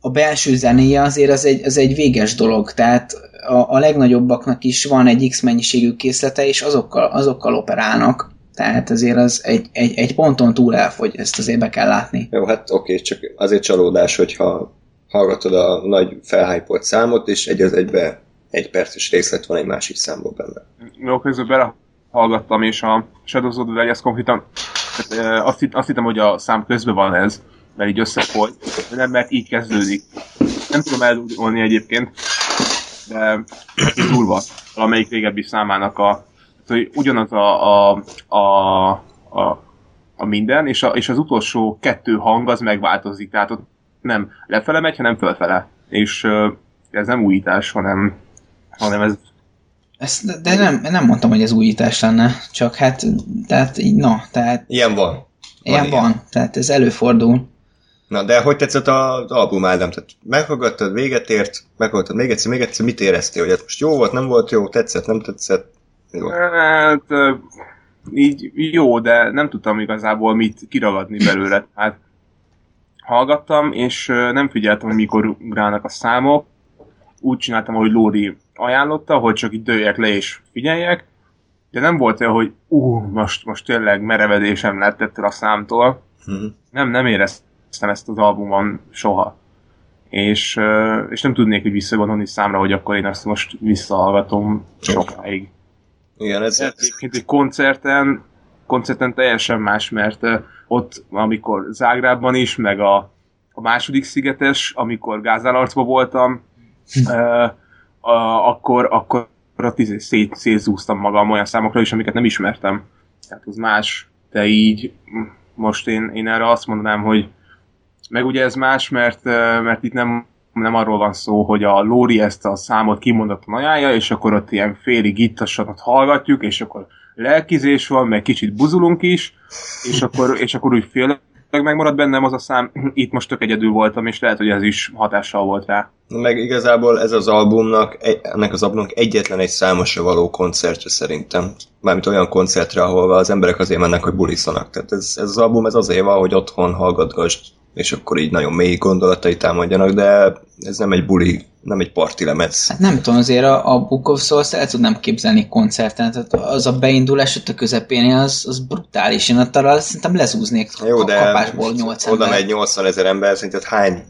a belső zenéje azért az egy, az egy véges dolog, tehát a, a legnagyobbaknak is van egy X mennyiségű készlete, és azokkal, azokkal operálnak. Tehát azért az egy, egy, egy ponton túl elfogy, ezt azért be kell látni. Jó, hát oké, csak azért csalódás, hogyha hallgatod a nagy felhájpolt számot, és egy az egybe egy perces részlet van egy másik számból benne. Jó, közben belehallgattam, és a Shadows of the konkrétan tehát, ö, azt, azt hittem, hogy a szám közben van ez, mert így összefolyt, de nem, mert így kezdődik. Nem tudom eldugolni egyébként, de durva. Valamelyik régebbi számának a hogy ugyanaz a, a, a, a, a minden, és, a, és az utolsó kettő hang az megváltozik, tehát ott nem lefele megy, hanem fölfele. És ez nem újítás, hanem, hanem ez Ezt, de nem, nem mondtam, hogy ez újítás lenne, csak hát, tehát így, na, tehát Ilyen van. ilyen ilyen. van, tehát ez előfordul. Na, de hogy tetszett az album, Ádám? Tehát meghallgattad, véget ért, meghallgattad még egyszer, még egyszer, mit éreztél? Hogy ez most jó volt, nem volt jó, tetszett, nem tetszett? Jó. Hát, így jó, de nem tudtam igazából mit kiragadni belőle. Hát hallgattam, és nem figyeltem, hogy mikor ugrálnak a számok. Úgy csináltam, ahogy Lóri ajánlotta, hogy csak így dőjek le és figyeljek. De nem volt olyan, hogy ú, most, most tényleg merevedésem lett ettől a számtól. Mhm. Nem, nem éreztem ezt az albumon soha. És, és nem tudnék úgy visszagondolni számra, hogy akkor én ezt most visszahallgatom sokáig. Igen, ez, egyébként egy koncerten, koncerten teljesen más, mert ott, amikor Zágrában is, meg a, a második szigetes, amikor Gázálarcban voltam, a, akkor, akkor ott izé szét, szétzúztam magam olyan számokra is, amiket nem ismertem. Tehát az más, de így most én, én erre azt mondanám, hogy meg ugye ez más, mert, mert itt nem nem arról van szó, hogy a Lóri ezt a számot kimondottan ajánlja, és akkor ott ilyen félig ittasan ott hallgatjuk, és akkor lelkizés van, meg kicsit buzulunk is, és akkor, és akkor úgy fél megmarad bennem az a szám, itt most tök egyedül voltam, és lehet, hogy ez is hatással volt rá. meg igazából ez az albumnak, egy- ennek az albumnak egyetlen egy számosra való koncertre szerintem. Mármint olyan koncertre, ahol az emberek azért mennek, hogy buliszanak. Tehát ez, ez az album ez azért van, hogy otthon hallgatgasd és akkor így nagyon mély gondolatai támadjanak, de ez nem egy buli, nem egy parti lemez. Hát nem tudom, azért a, a Book of Souls el tudnám képzelni koncerten, tehát az a beindulás ott a közepén, az, az brutális. Én arra szerintem lezúznék Jó, de kapásból 8 oda ember. megy 80 ezer ember, szerinted hány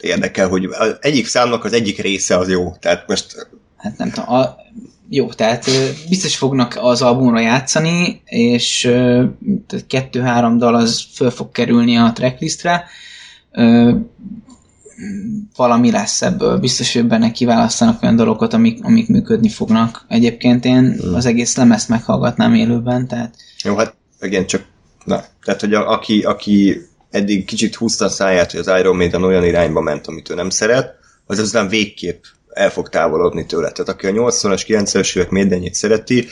érdekel, hogy az egyik számnak az egyik része az jó. Tehát most Hát nem tudom, a, jó, tehát biztos fognak az albumra játszani, és kettő-három dal az föl fog kerülni a tracklistre. Valami lesz ebből. Biztos, hogy benne kiválasztanak olyan dalokat, amik, amik működni fognak. Egyébként én az egész lemezt meghallgatnám élőben, tehát Jó, hát igen, csak na, tehát, hogy a, aki, aki eddig kicsit húzta a száját, hogy az Iron Maiden olyan irányba ment, amit ő nem szeret, az aztán végképp el fog távolodni tőle. Tehát aki a 80-as, 90-es évek Maidenjét szereti,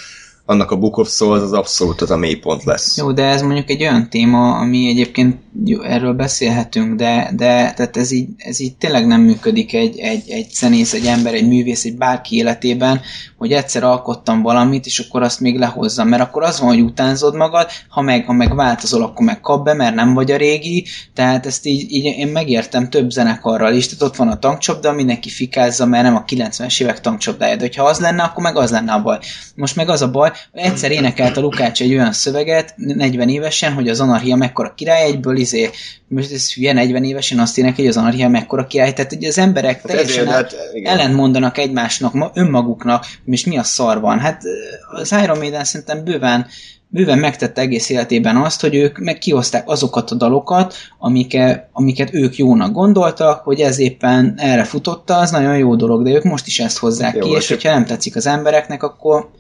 annak a Book of Souls az abszolút az a mélypont lesz. Jó, de ez mondjuk egy olyan téma, ami egyébként jó, erről beszélhetünk, de, de tehát ez, így, ez így tényleg nem működik egy, egy, egy zenész, egy ember, egy művész, egy bárki életében, hogy egyszer alkottam valamit, és akkor azt még lehozzam, mert akkor az van, hogy utánzod magad, ha meg, ha meg változol, akkor meg kap be, mert nem vagy a régi, tehát ezt így, így én megértem több zenekarral is, tehát ott van a tankcsapda, mindenki fikázza, mert nem a 90-es évek tankcsapdája, de hogyha az lenne, akkor meg az lenne a baj. Most meg az a baj, egyszer énekelt a Lukács egy olyan szöveget, 40 évesen, hogy az anarchia mekkora király, egyből izé, most ez hülye 40 évesen azt énekel, hogy az anarchia mekkora király, tehát hogy az emberek Hát teljesen hát igen. ellent mondanak egymásnak, ma, önmaguknak, most mi a szar van. Hát az Iron Maiden szerintem bőven, bőven megtette egész életében azt, hogy ők meg kihozták azokat a dalokat, amike, amiket ők jónak gondoltak, hogy ez éppen erre futotta, az nagyon jó dolog, de ők most is ezt hozzák Jó, ki, és és hogyha nem tetszik az embereknek, akkor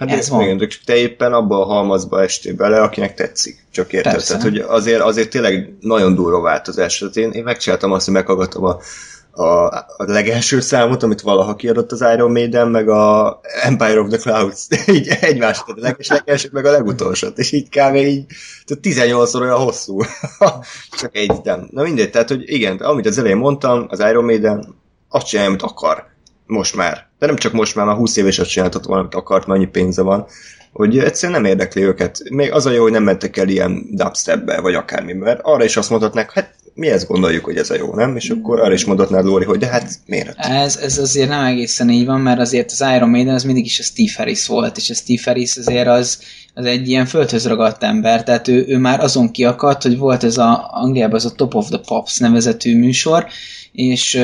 Hát Ez van. Igen, csak te éppen abba a halmazba estél bele, akinek tetszik. Csak érted? Persze. Tehát, hogy azért, azért tényleg nagyon durva változás. Tehát én, én megcsináltam azt, hogy meghallgattam a, a, a legelső számot, amit valaha kiadott az Iron Maiden, meg a Empire of the Clouds. így egymás, tehát a leges, legelső, meg a legutolsót. És így kb. így tehát 18 olyan hosszú. Csak egy nem. Na mindegy, tehát, hogy igen, amit az elején mondtam, az Iron Maiden azt csinálja, amit akar. Most már. De nem csak most már, már 20 év is azt csináltat volna, amit akart, mert pénze van. Hogy egyszerűen nem érdekli őket. Még az a jó, hogy nem mentek el ilyen dubstepbe, vagy akármi, mert arra is azt mondhatnák, hát mi ezt gondoljuk, hogy ez a jó, nem? És akkor arra is mondhatnád Lóri, hogy de hát miért? Ez, ez azért nem egészen így van, mert azért az Iron Maiden az mindig is a Steve Harris volt, és a Steve Harris azért az, az egy ilyen földhöz ragadt ember, tehát ő, ő már azon kiakadt, hogy volt ez a Angliában az a Top of the Pops nevezetű műsor, és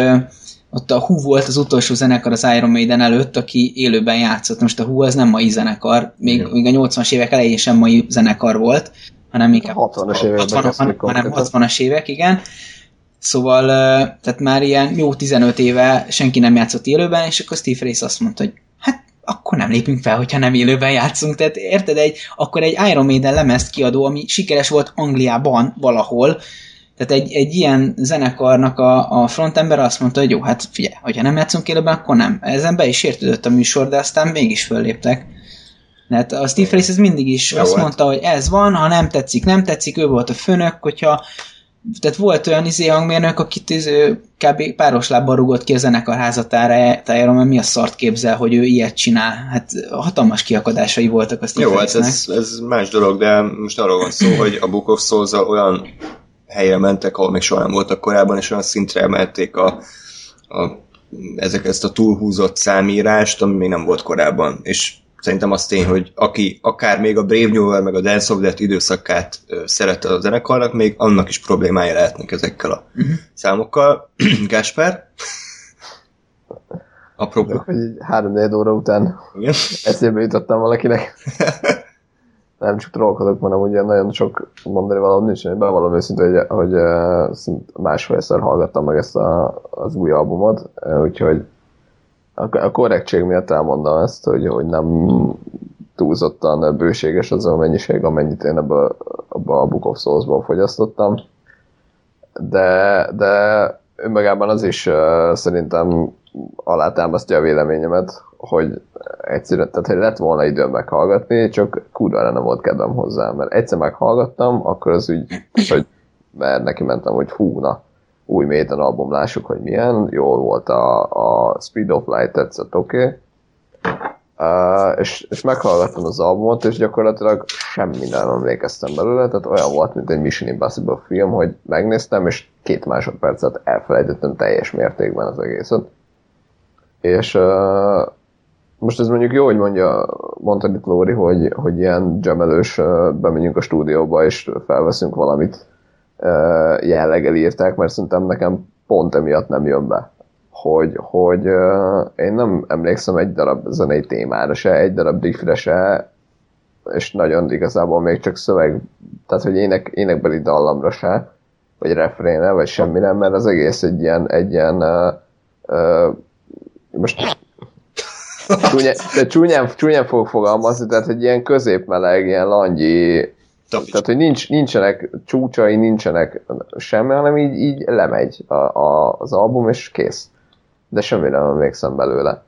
ott a Who volt az utolsó zenekar az Iron Maiden előtt, aki élőben játszott. Most a Who az nem mai zenekar, még, Jó. még a 80-as évek elején sem mai zenekar volt, hanem inkább 60-as években 60, kezdték hanem konkrétan. 60-as évek, igen. Szóval, tehát már ilyen jó 15 éve senki nem játszott élőben, és akkor Steve Harris azt mondta, hogy hát akkor nem lépünk fel, hogyha nem élőben játszunk. Tehát érted, egy, akkor egy Iron Maiden lemezt kiadó, ami sikeres volt Angliában valahol, tehát egy, egy ilyen zenekarnak a, a frontember azt mondta, hogy jó, hát figyelj, hogyha nem játszunk élőben, akkor nem. Ezen be is értődött a műsor, de aztán mégis fölléptek. Tehát a Steve Harris ez mindig is Jó, azt hát. mondta, hogy ez van, ha nem tetszik, nem tetszik, ő volt a főnök, hogyha tehát volt olyan izé hangmérnök, akit izé, kb. páros lábbal rugott ki a zenekar házatájára, mert mi a szart képzel, hogy ő ilyet csinál. Hát hatalmas kiakadásai voltak a Steve Jó, hát ez, ez más dolog, de most arról van szó, hogy a Book of souls olyan helyre mentek, ahol még soha nem voltak korábban, és olyan szintre emelték a, a, ezek, ezt a túlhúzott számírást, ami még nem volt korábban. És szerintem az tény, hogy aki akár még a Brave New World, meg a Dance of Death időszakát szerette a zenekarnak, még annak is problémája lehetnek ezekkel a uh-huh. számokkal. Gáspár? Apropó. Hogy így három óra után Igen. eszébe jutottam valakinek. Nem csak trollkodok, hanem ugye nagyon sok mondani valami nincs, hogy bevallom őszintén, hogy, hogy eh, szint másfélszer hallgattam meg ezt a, az új albumot, eh, úgyhogy a, a korrektség miatt elmondom ezt, hogy, hogy nem túlzottan bőséges az a mennyiség, amennyit én ebből, abba a Book of Souls-ból fogyasztottam. De, de önmagában az is uh, szerintem alátámasztja a véleményemet, hogy egyszerűen, tehát hogy lett volna időm meghallgatni, csak kurvára nem volt kedvem hozzá, mert egyszer meghallgattam, akkor az úgy, hogy mert neki mentem, hogy hú, na, új Maiden album, lássuk, hogy milyen, jó volt a, a Speed of Light, tetszett, oké, okay. Uh, és, és meghallgattam az albumot, és gyakorlatilag semmi nem emlékeztem belőle, tehát olyan volt, mint egy Mission Impossible film, hogy megnéztem, és két másodpercet elfelejtettem teljes mértékben az egészet. És uh, most ez mondjuk jó, hogy mondja, mondta itt Lóri, hogy, hogy ilyen gemelős bemegyünk a stúdióba, és felveszünk valamit jelleggel írták, mert szerintem nekem pont emiatt nem jön be. Hogy, hogy én nem emlékszem egy darab zenei témára se, egy darab riffre se, és nagyon igazából még csak szöveg, tehát hogy ének, énekbeli dallamra se, vagy refréne, vagy semmi nem, mert az egész egy ilyen, egy ilyen uh, uh, most csúnyán, de csúnyán, csúnyán fogok fogalmazni, tehát egy ilyen középmeleg, ilyen langyi, Tapics. tehát hogy nincs, nincsenek csúcsai, nincsenek semmi, hanem így, így lemegy a, a, az album, és kész de semmi nem emlékszem belőle.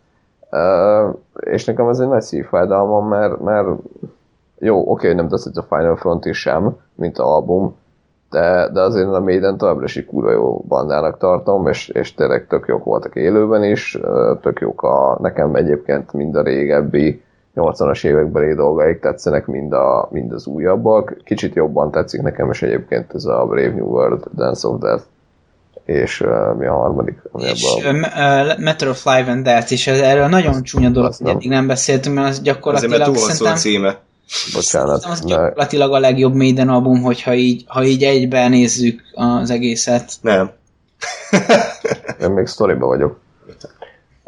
Uh, és nekem ez egy nagy szívfájdalmam, mert, mert jó, oké, nem tesz a Final Front is sem, mint album, de, de azért a Maiden továbbra is kurva jó bandának tartom, és, és tényleg tök jók voltak élőben is, tök jók a, nekem egyébként mind a régebbi 80-as évekbeli dolgaik tetszenek, mind, a, mind az újabbak. Kicsit jobban tetszik nekem is egyébként ez a Brave New World Dance of Death és uh, mi a harmadik? Ami és uh, uh, Matter of Life and Death, ez, erről nagyon csúnya dolog, hogy eddig nem beszéltünk, mert az gyakorlatilag Azért, mert túl a címe. Bocsánat. Az gyakorlatilag a legjobb Maiden album, hogyha így, ha így egyben nézzük az egészet. Nem. Én még sztoriba vagyok.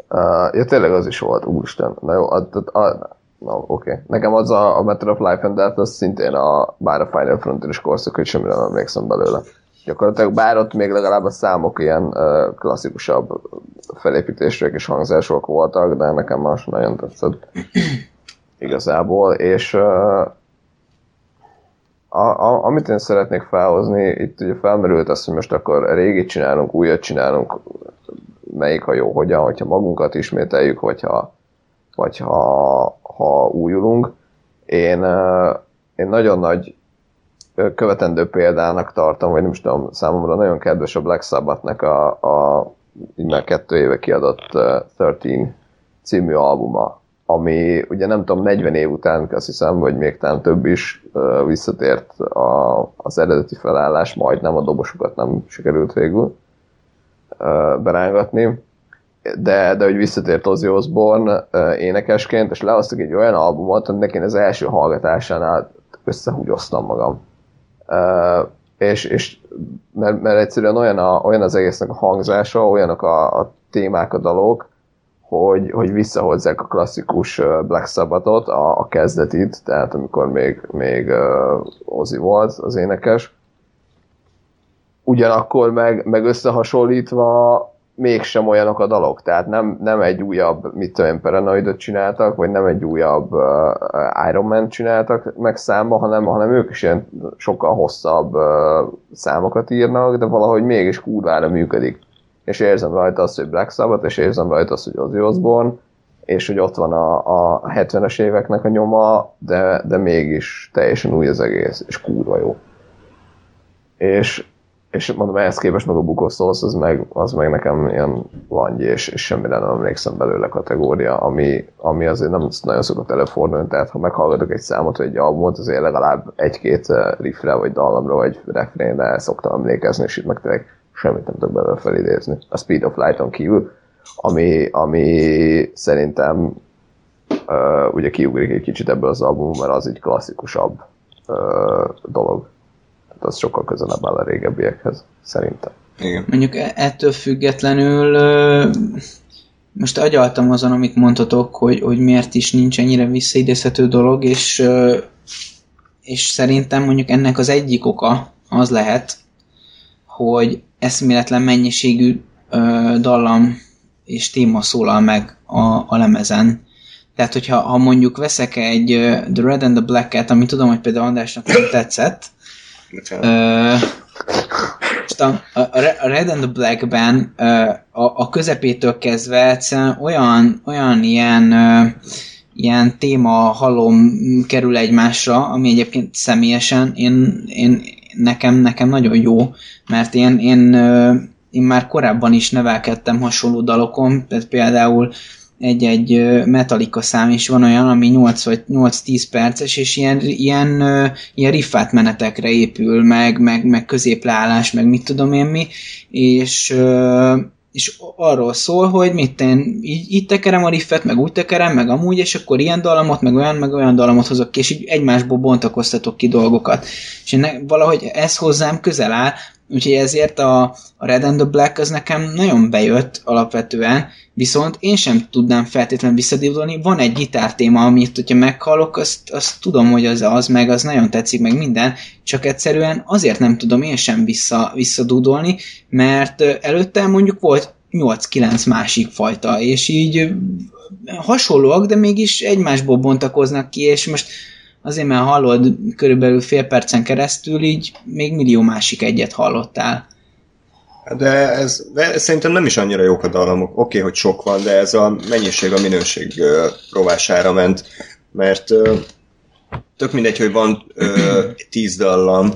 Uh, ja, tényleg az is volt, úristen. Na jó, a, a, a, na, oké. Okay. Nekem az a, a Matter of Life and Death, az szintén a, bár a Final Frontier is korszak, hogy semmire nem emlékszem belőle gyakorlatilag, bár ott még legalább a számok ilyen uh, klasszikusabb felépítések és hangzások voltak, de nekem más nagyon tetszett igazából, és a, a, amit én szeretnék felhozni, itt ugye felmerült az, hogy most akkor régit csinálunk, újat csinálunk, melyik a jó, hogyan, hogyha magunkat ismételjük, vagy ha, vagy ha, ha újulunk. Én, én nagyon nagy követendő példának tartom, vagy nem is tudom, számomra nagyon kedves a Black Sabbathnek a, a így már kettő éve kiadott uh, 13 című albuma, ami ugye nem tudom, 40 év után azt hiszem, vagy még talán több is visszatért a, az eredeti felállás, majdnem a dobosokat nem sikerült végül berángatni, de, de hogy visszatért Ozzy Osbourne énekesként, és lehoztak egy olyan albumot, aminek én az első hallgatásánál összehúgyoztam magam. És, és mert, mert egyszerűen olyan, a, olyan az egésznek a hangzása, olyanok a, a témák, a dalok, hogy, hogy visszahozzák a klasszikus Black Sabbathot, a, a kezdetit, tehát amikor még, még uh, Ozzy volt az énekes. Ugyanakkor meg, meg összehasonlítva mégsem olyanok a dalok, tehát nem, nem egy újabb, mit tudom Paranoidot csináltak, vagy nem egy újabb uh, Iron Man csináltak meg számba, hanem, hanem ők is ilyen sokkal hosszabb uh, számokat írnak, de valahogy mégis kurvára működik. És érzem rajta azt, hogy Black Sabbath, és érzem rajta azt, hogy Ozzy Osbourne, és hogy ott van a, a 70-es éveknek a nyoma, de, de mégis teljesen új az egész, és kurva jó. És és mondom, ehhez képest meg a bukoszolsz, az meg, az meg nekem ilyen langyi, és, és semmire nem emlékszem belőle kategória, ami, ami azért nem nagyon szokott előfordulni, tehát ha meghallgatok egy számot, vagy egy albumot, azért legalább egy-két riffre, vagy dallamra, vagy refrénre szoktam emlékezni, és itt meg tényleg semmit nem tudok belőle felidézni. A Speed of Light-on kívül, ami, ami szerintem uh, ugye kiugrik egy kicsit ebből az albumból, mert az egy klasszikusabb uh, dolog az sokkal közelebb áll a régebbiekhez, szerintem. Igen. Mondjuk e- ettől függetlenül most agyaltam azon, amit mondhatok, hogy, hogy miért is nincs ennyire visszaidézhető dolog, és, és szerintem mondjuk ennek az egyik oka az lehet, hogy eszméletlen mennyiségű dallam és téma szólal meg a, a lemezen. Tehát, hogyha ha mondjuk veszek egy The Red and the Black-et, ami tudom, hogy például Andrásnak nem tetszett, Uh, a, a Red and the Black-ben uh, a, a közepétől kezdve egyszerűen olyan, olyan ilyen, uh, ilyen téma halom kerül egymásra, ami egyébként személyesen én, én, nekem, nekem nagyon jó, mert én, én, én már korábban is nevelkedtem hasonló dalokon, tehát például egy-egy Metallica szám is van olyan, ami 8 vagy 8-10 perces, és ilyen, ilyen, ilyen riffát menetekre épül, meg, meg, meg középleállás, meg mit tudom én mi, és és arról szól, hogy mit én így, így tekerem a riffet, meg úgy tekerem, meg amúgy, és akkor ilyen dallamot, meg olyan, meg olyan dallamot hozok ki, és így egymásból bontakoztatok ki dolgokat. És ennek, valahogy ez hozzám közel áll, úgyhogy ezért a, a Red and the Black az nekem nagyon bejött alapvetően, viszont én sem tudnám feltétlenül visszadívdolni. Van egy gitártéma, amit, hogyha meghallok, azt, azt tudom, hogy az az, meg az nagyon tetszik, meg minden, csak egyszerűen azért nem tudom én sem vissza, visszadúdolni, mert előtte mondjuk volt 8-9 másik fajta, és így hasonlóak, de mégis egymásból bontakoznak ki, és most azért, mert hallod körülbelül fél percen keresztül, így még millió másik egyet hallottál. De ez de szerintem nem is annyira jók a dallamok. Oké, okay, hogy sok van, de ez a mennyiség a minőség rovására ment. Mert uh, tök mindegy, hogy van uh, tíz dallam,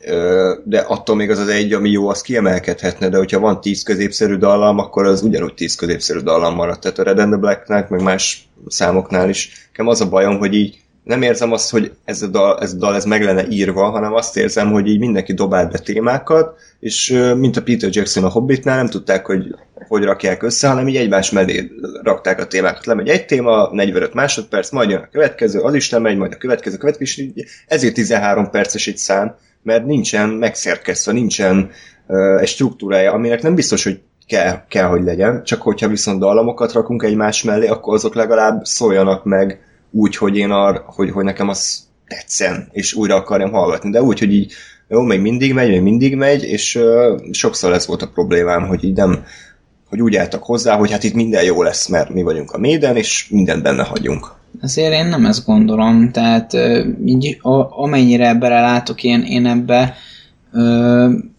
uh, de attól még az az egy, ami jó, az kiemelkedhetne, de hogyha van tíz középszerű dallam, akkor az ugyanúgy tíz középszerű dallam maradt. Tehát a Red and the Blacknek, meg más számoknál is. Nekem az a bajom, hogy így nem érzem azt, hogy ez a dal, ez a dal ez meg lenne írva, hanem azt érzem, hogy így mindenki dobál be témákat, és mint a Peter Jackson a Hobbitnál nem tudták, hogy hogy rakják össze, hanem így egymás mellé rakták a témákat. Lemegy egy téma, 45 másodperc, majd jön a következő, az is lemegy, majd a következő, a következő, és ezért 13 perces egy szám, mert nincsen megszerkesztve, nincsen uh, egy struktúrája, aminek nem biztos, hogy kell, kell, hogy legyen, csak hogyha viszont dallamokat rakunk egymás mellé, akkor azok legalább szóljanak meg úgy, hogy én ar, hogy, hogy nekem az tetszen, és újra akarjam hallgatni. De úgy, hogy így jó, még mindig megy, még mindig megy, és uh, sokszor ez volt a problémám, hogy így nem, hogy úgy álltak hozzá, hogy hát itt minden jó lesz, mert mi vagyunk a méden, és mindent benne hagyunk. Azért én nem ezt gondolom, tehát így, a, amennyire látok én, én ebbe,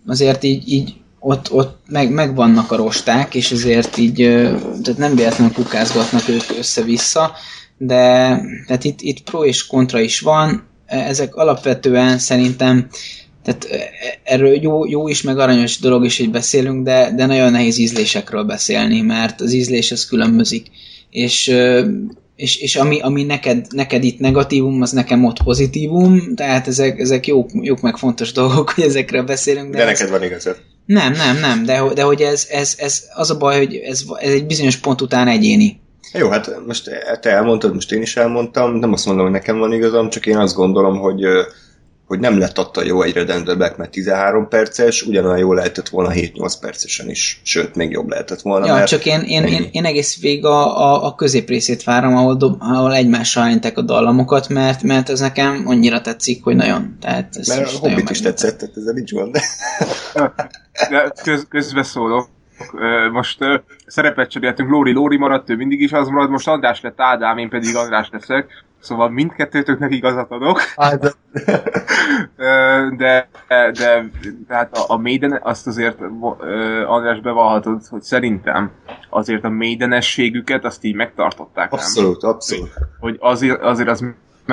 azért így, így ott, ott meg, megvannak a rosták, és ezért így, tehát nem véletlenül kukázgatnak ők össze-vissza, de tehát itt, itt pro és kontra is van, ezek alapvetően szerintem tehát erről jó, jó is, meg aranyos dolog is, hogy beszélünk, de, de nagyon nehéz ízlésekről beszélni, mert az ízlés az különbözik. És, és, és ami, ami neked, neked itt negatívum, az nekem ott pozitívum, tehát ezek, ezek jók, jók meg fontos dolgok, hogy ezekről beszélünk. De, de neked van igazad. Nem, nem, nem, de, de hogy ez, ez, ez az a baj, hogy ez, ez egy bizonyos pont után egyéni. Jó, hát most te elmondtad, most én is elmondtam, nem azt mondom, hogy nekem van igazam, csak én azt gondolom, hogy hogy nem lett adta jó egy Red Black, mert 13 perces, ugyanolyan jó lehetett volna 7-8 percesen is, sőt, még jobb lehetett volna. Ja, mert csak én, én, én, én, egész végig a, a, a középrészét várom, ahol, dob, ahol egymással jelentek a dallamokat, mert, mert ez nekem annyira tetszik, hogy nagyon. Tehát ez mert a Hobbit is tetszett, tehát ezzel nincs gond. De köz, közbeszólok most szerepet cseréltünk, Lóri Lóri maradt, ő mindig is az marad, most András lett Ádám, én pedig András leszek, szóval mindkettőtöknek igazat adok. de, de, de tehát a, a Maiden, azt azért András bevallhatod, hogy szerintem azért a Maidenességüket azt így megtartották. Abszolút, nem? abszolút. Hogy azért, azért az,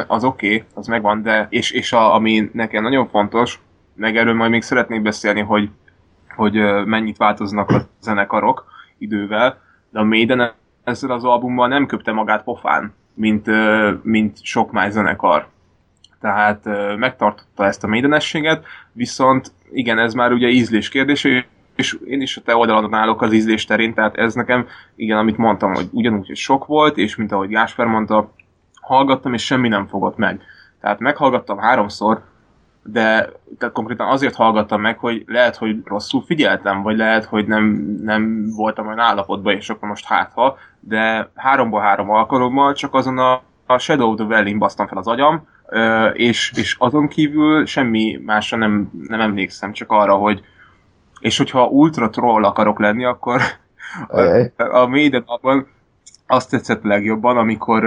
az oké, okay, az megvan, de és, és a, ami nekem nagyon fontos, meg erről majd még szeretnék beszélni, hogy hogy mennyit változnak a zenekarok idővel, de a Maiden ezzel az albummal nem köpte magát pofán, mint, mint sok más zenekar. Tehát megtartotta ezt a Maidenességet, viszont igen, ez már ugye ízlés kérdése, és én is a te oldalon állok az ízlés terén, tehát ez nekem, igen, amit mondtam, hogy ugyanúgy, hogy sok volt, és mint ahogy Gásper mondta, hallgattam, és semmi nem fogott meg. Tehát meghallgattam háromszor, de tehát konkrétan azért hallgattam meg, hogy lehet, hogy rosszul figyeltem, vagy lehet, hogy nem, nem voltam olyan állapotban, és akkor most hátha, de háromból három alkalommal csak azon a, a Shadow of the Valley-n basztam fel az agyam, és, és azon kívül semmi másra nem, nem emlékszem, csak arra, hogy és hogyha ultra troll akarok lenni, akkor a, a Maiden azt tetszett legjobban, amikor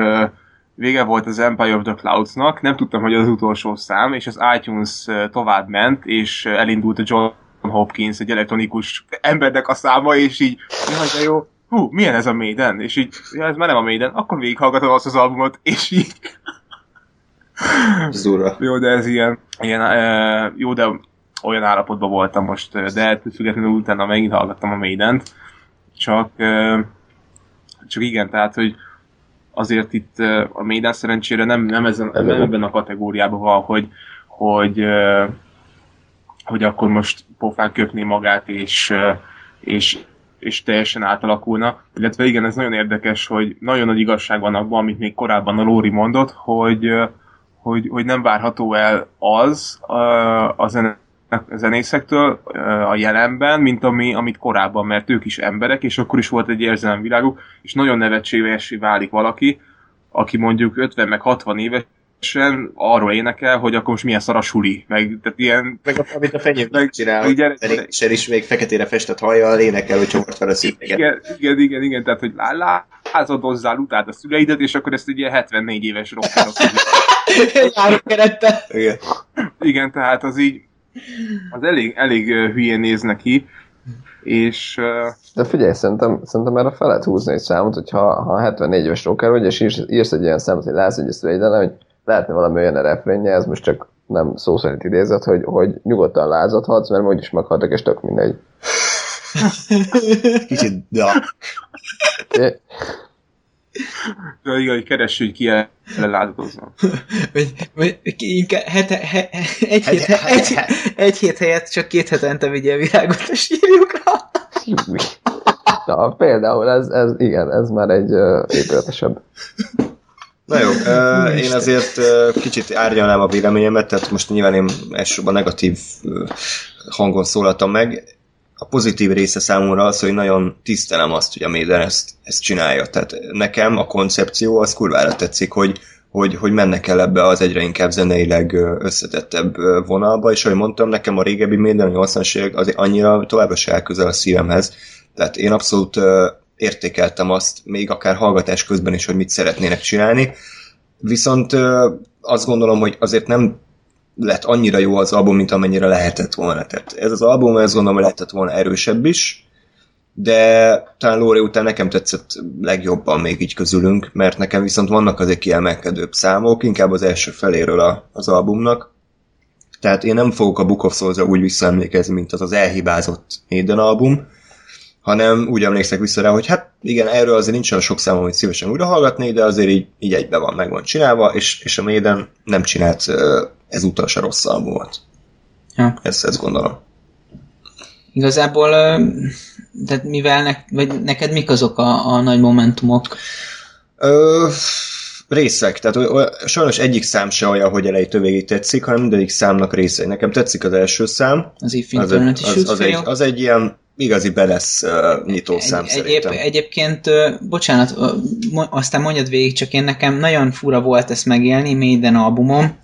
vége volt az Empire of the Clouds-nak, nem tudtam, hogy az utolsó szám, és az iTunes tovább ment, és elindult a John Hopkins, egy elektronikus embernek a száma, és így, jaj, de jó, hú, milyen ez a Maiden? És így, ja, ez már nem a Maiden, akkor végighallgatom azt az albumot, és így... Zura. Jó, de ez ilyen, ilyen jó, de olyan állapotban voltam most, de függetlenül utána megint hallgattam a Maiden-t, csak csak igen, tehát, hogy azért itt a Maiden szerencsére nem, nem, ezen, nem ebben a kategóriában van, hogy, hogy, hogy akkor most pofán köpni magát, és, és, és teljesen átalakulna. Illetve igen, ez nagyon érdekes, hogy nagyon nagy igazság van abban, amit még korábban a Lóri mondott, hogy, hogy, hogy nem várható el az ö, a zene, a zenészektől a jelenben, mint ami, amit korábban, mert ők is emberek, és akkor is volt egy érzelemviláguk, és nagyon nevetségesé válik valaki, aki mondjuk 50 meg 60 évesen arról énekel, hogy akkor most milyen szar a suli, meg tehát ilyen... Meg amit a fenyőm Meg- csinál, igen, és is még feketére festett hajjal énekel, hogy csomort fel a szíveket. Igen, igen, igen, igen, tehát hogy lá- lá- lázadozzál utáld a szüleidet, és akkor ezt egy ilyen 74 éves rockerok. Járok kerette. Igen. igen, tehát az így, az elég, elég hülyén néz neki, és De figyelj, szerintem, szerintem erre fel lehet húzni egy számot, hogyha ha 74 éves rocker vagy, és írsz, írsz egy ilyen számot, hogy látsz egy szüleiden, hogy lehetne valami olyan refrénje, ez most csak nem szó szerint idézett, hogy, hogy nyugodtan lázadhatsz, mert úgyis meghaltak, és tök mindegy. Kicsit dark. É, de igen, hogy keressük, hogy lázadozna. Vagy, vagy inkább hete, he, egy, hét, he, egy, egy hét helyett csak két hetente vigye a virágot a sírjukra. Na, például ez, ez igen, ez már egy uh, épületesebb. Na jó, uh, én azért uh, kicsit árnyalnám a véleményemet, tehát most nyilván én elsősorban negatív uh, hangon szólaltam meg. A pozitív része számomra az, hogy nagyon tisztelem azt, hogy a Maiden ezt, ezt csinálja. Tehát nekem a koncepció az kurvára tetszik, hogy, hogy, hogy mennek el ebbe az egyre inkább zeneileg összetettebb vonalba, és ahogy mondtam, nekem a régebbi Maiden, a 80-as évek azért annyira továbbra se áll közel a szívemhez. Tehát én abszolút értékeltem azt, még akár hallgatás közben is, hogy mit szeretnének csinálni. Viszont azt gondolom, hogy azért nem lett annyira jó az album, mint amennyire lehetett volna. Tehát ez az album, ezt gondolom, lehetett volna erősebb is, de talán Lóri után nekem tetszett legjobban még így közülünk, mert nekem viszont vannak azért kiemelkedőbb számok, inkább az első feléről a, az albumnak. Tehát én nem fogok a Book of souls úgy visszaemlékezni, mint az az elhibázott Maiden album, hanem úgy emlékszek vissza rá, hogy hát igen, erről azért nincs olyan sok számom, hogy szívesen újra hallgatnék, de azért így, így egybe van, meg van csinálva, és, és a Maiden nem csinált ezúttal se rossz albumot. Ja. Ezt, ezt gondolom. Igazából, tehát mivel ne, vagy neked mik azok a, a nagy momentumok? Ö, részek, tehát oly- oly- sajnos egyik szám se olyan, hogy elejétől végig tetszik, hanem mindegyik számnak részei. Nekem tetszik az első szám, Az If az, az, az, fel, egy, az egy ilyen igazi belesz uh, nyitó szám Egy, szerintem. egyéb, egyébként, ö, bocsánat, ö, mo- aztán mondjad végig, csak én nekem nagyon fura volt ezt megélni Maiden albumom,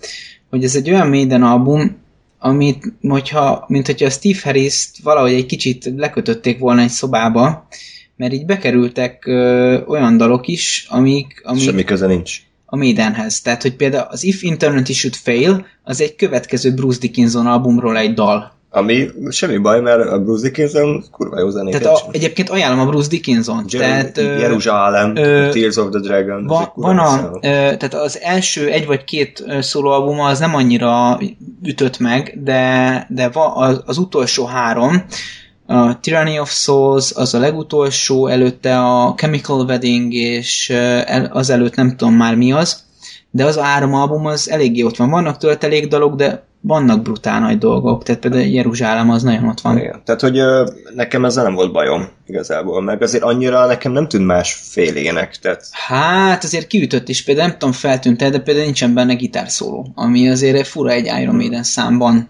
hogy ez egy olyan Maiden album, amit, hogyha, mint hogyha a Steve harris valahogy egy kicsit lekötötték volna egy szobába, mert így bekerültek ö, olyan dalok is, amik, amik Semmi köze nincs. a Maidenhez. Tehát, hogy például az If Internet Should Fail, az egy következő Bruce Dickinson albumról egy dal. Ami semmi baj, mert a Bruce Dickinson kurva jó zenéket Tehát a, egyébként ajánlom a Bruce Dickinson. tehát, Jeruzsálem, ö, Tears of the Dragon. Va, van a, ö, tehát az első egy vagy két szólóalbuma az nem annyira ütött meg, de, de va, az, az utolsó három, a Tyranny of Souls, az a legutolsó, előtte a Chemical Wedding, és az előtt nem tudom már mi az, de az a három album az eléggé ott van. Vannak töltelék dalok, de vannak brutál nagy dolgok, tehát például Jeruzsálem az nagyon ott van. Igen. Tehát, hogy nekem ezzel nem volt bajom igazából, meg azért annyira nekem nem tűnt más félének, tehát Hát azért kiütött is, például nem tudom feltűnt de például nincsen benne gitárszóló, ami azért fura egy Iron Maiden számban.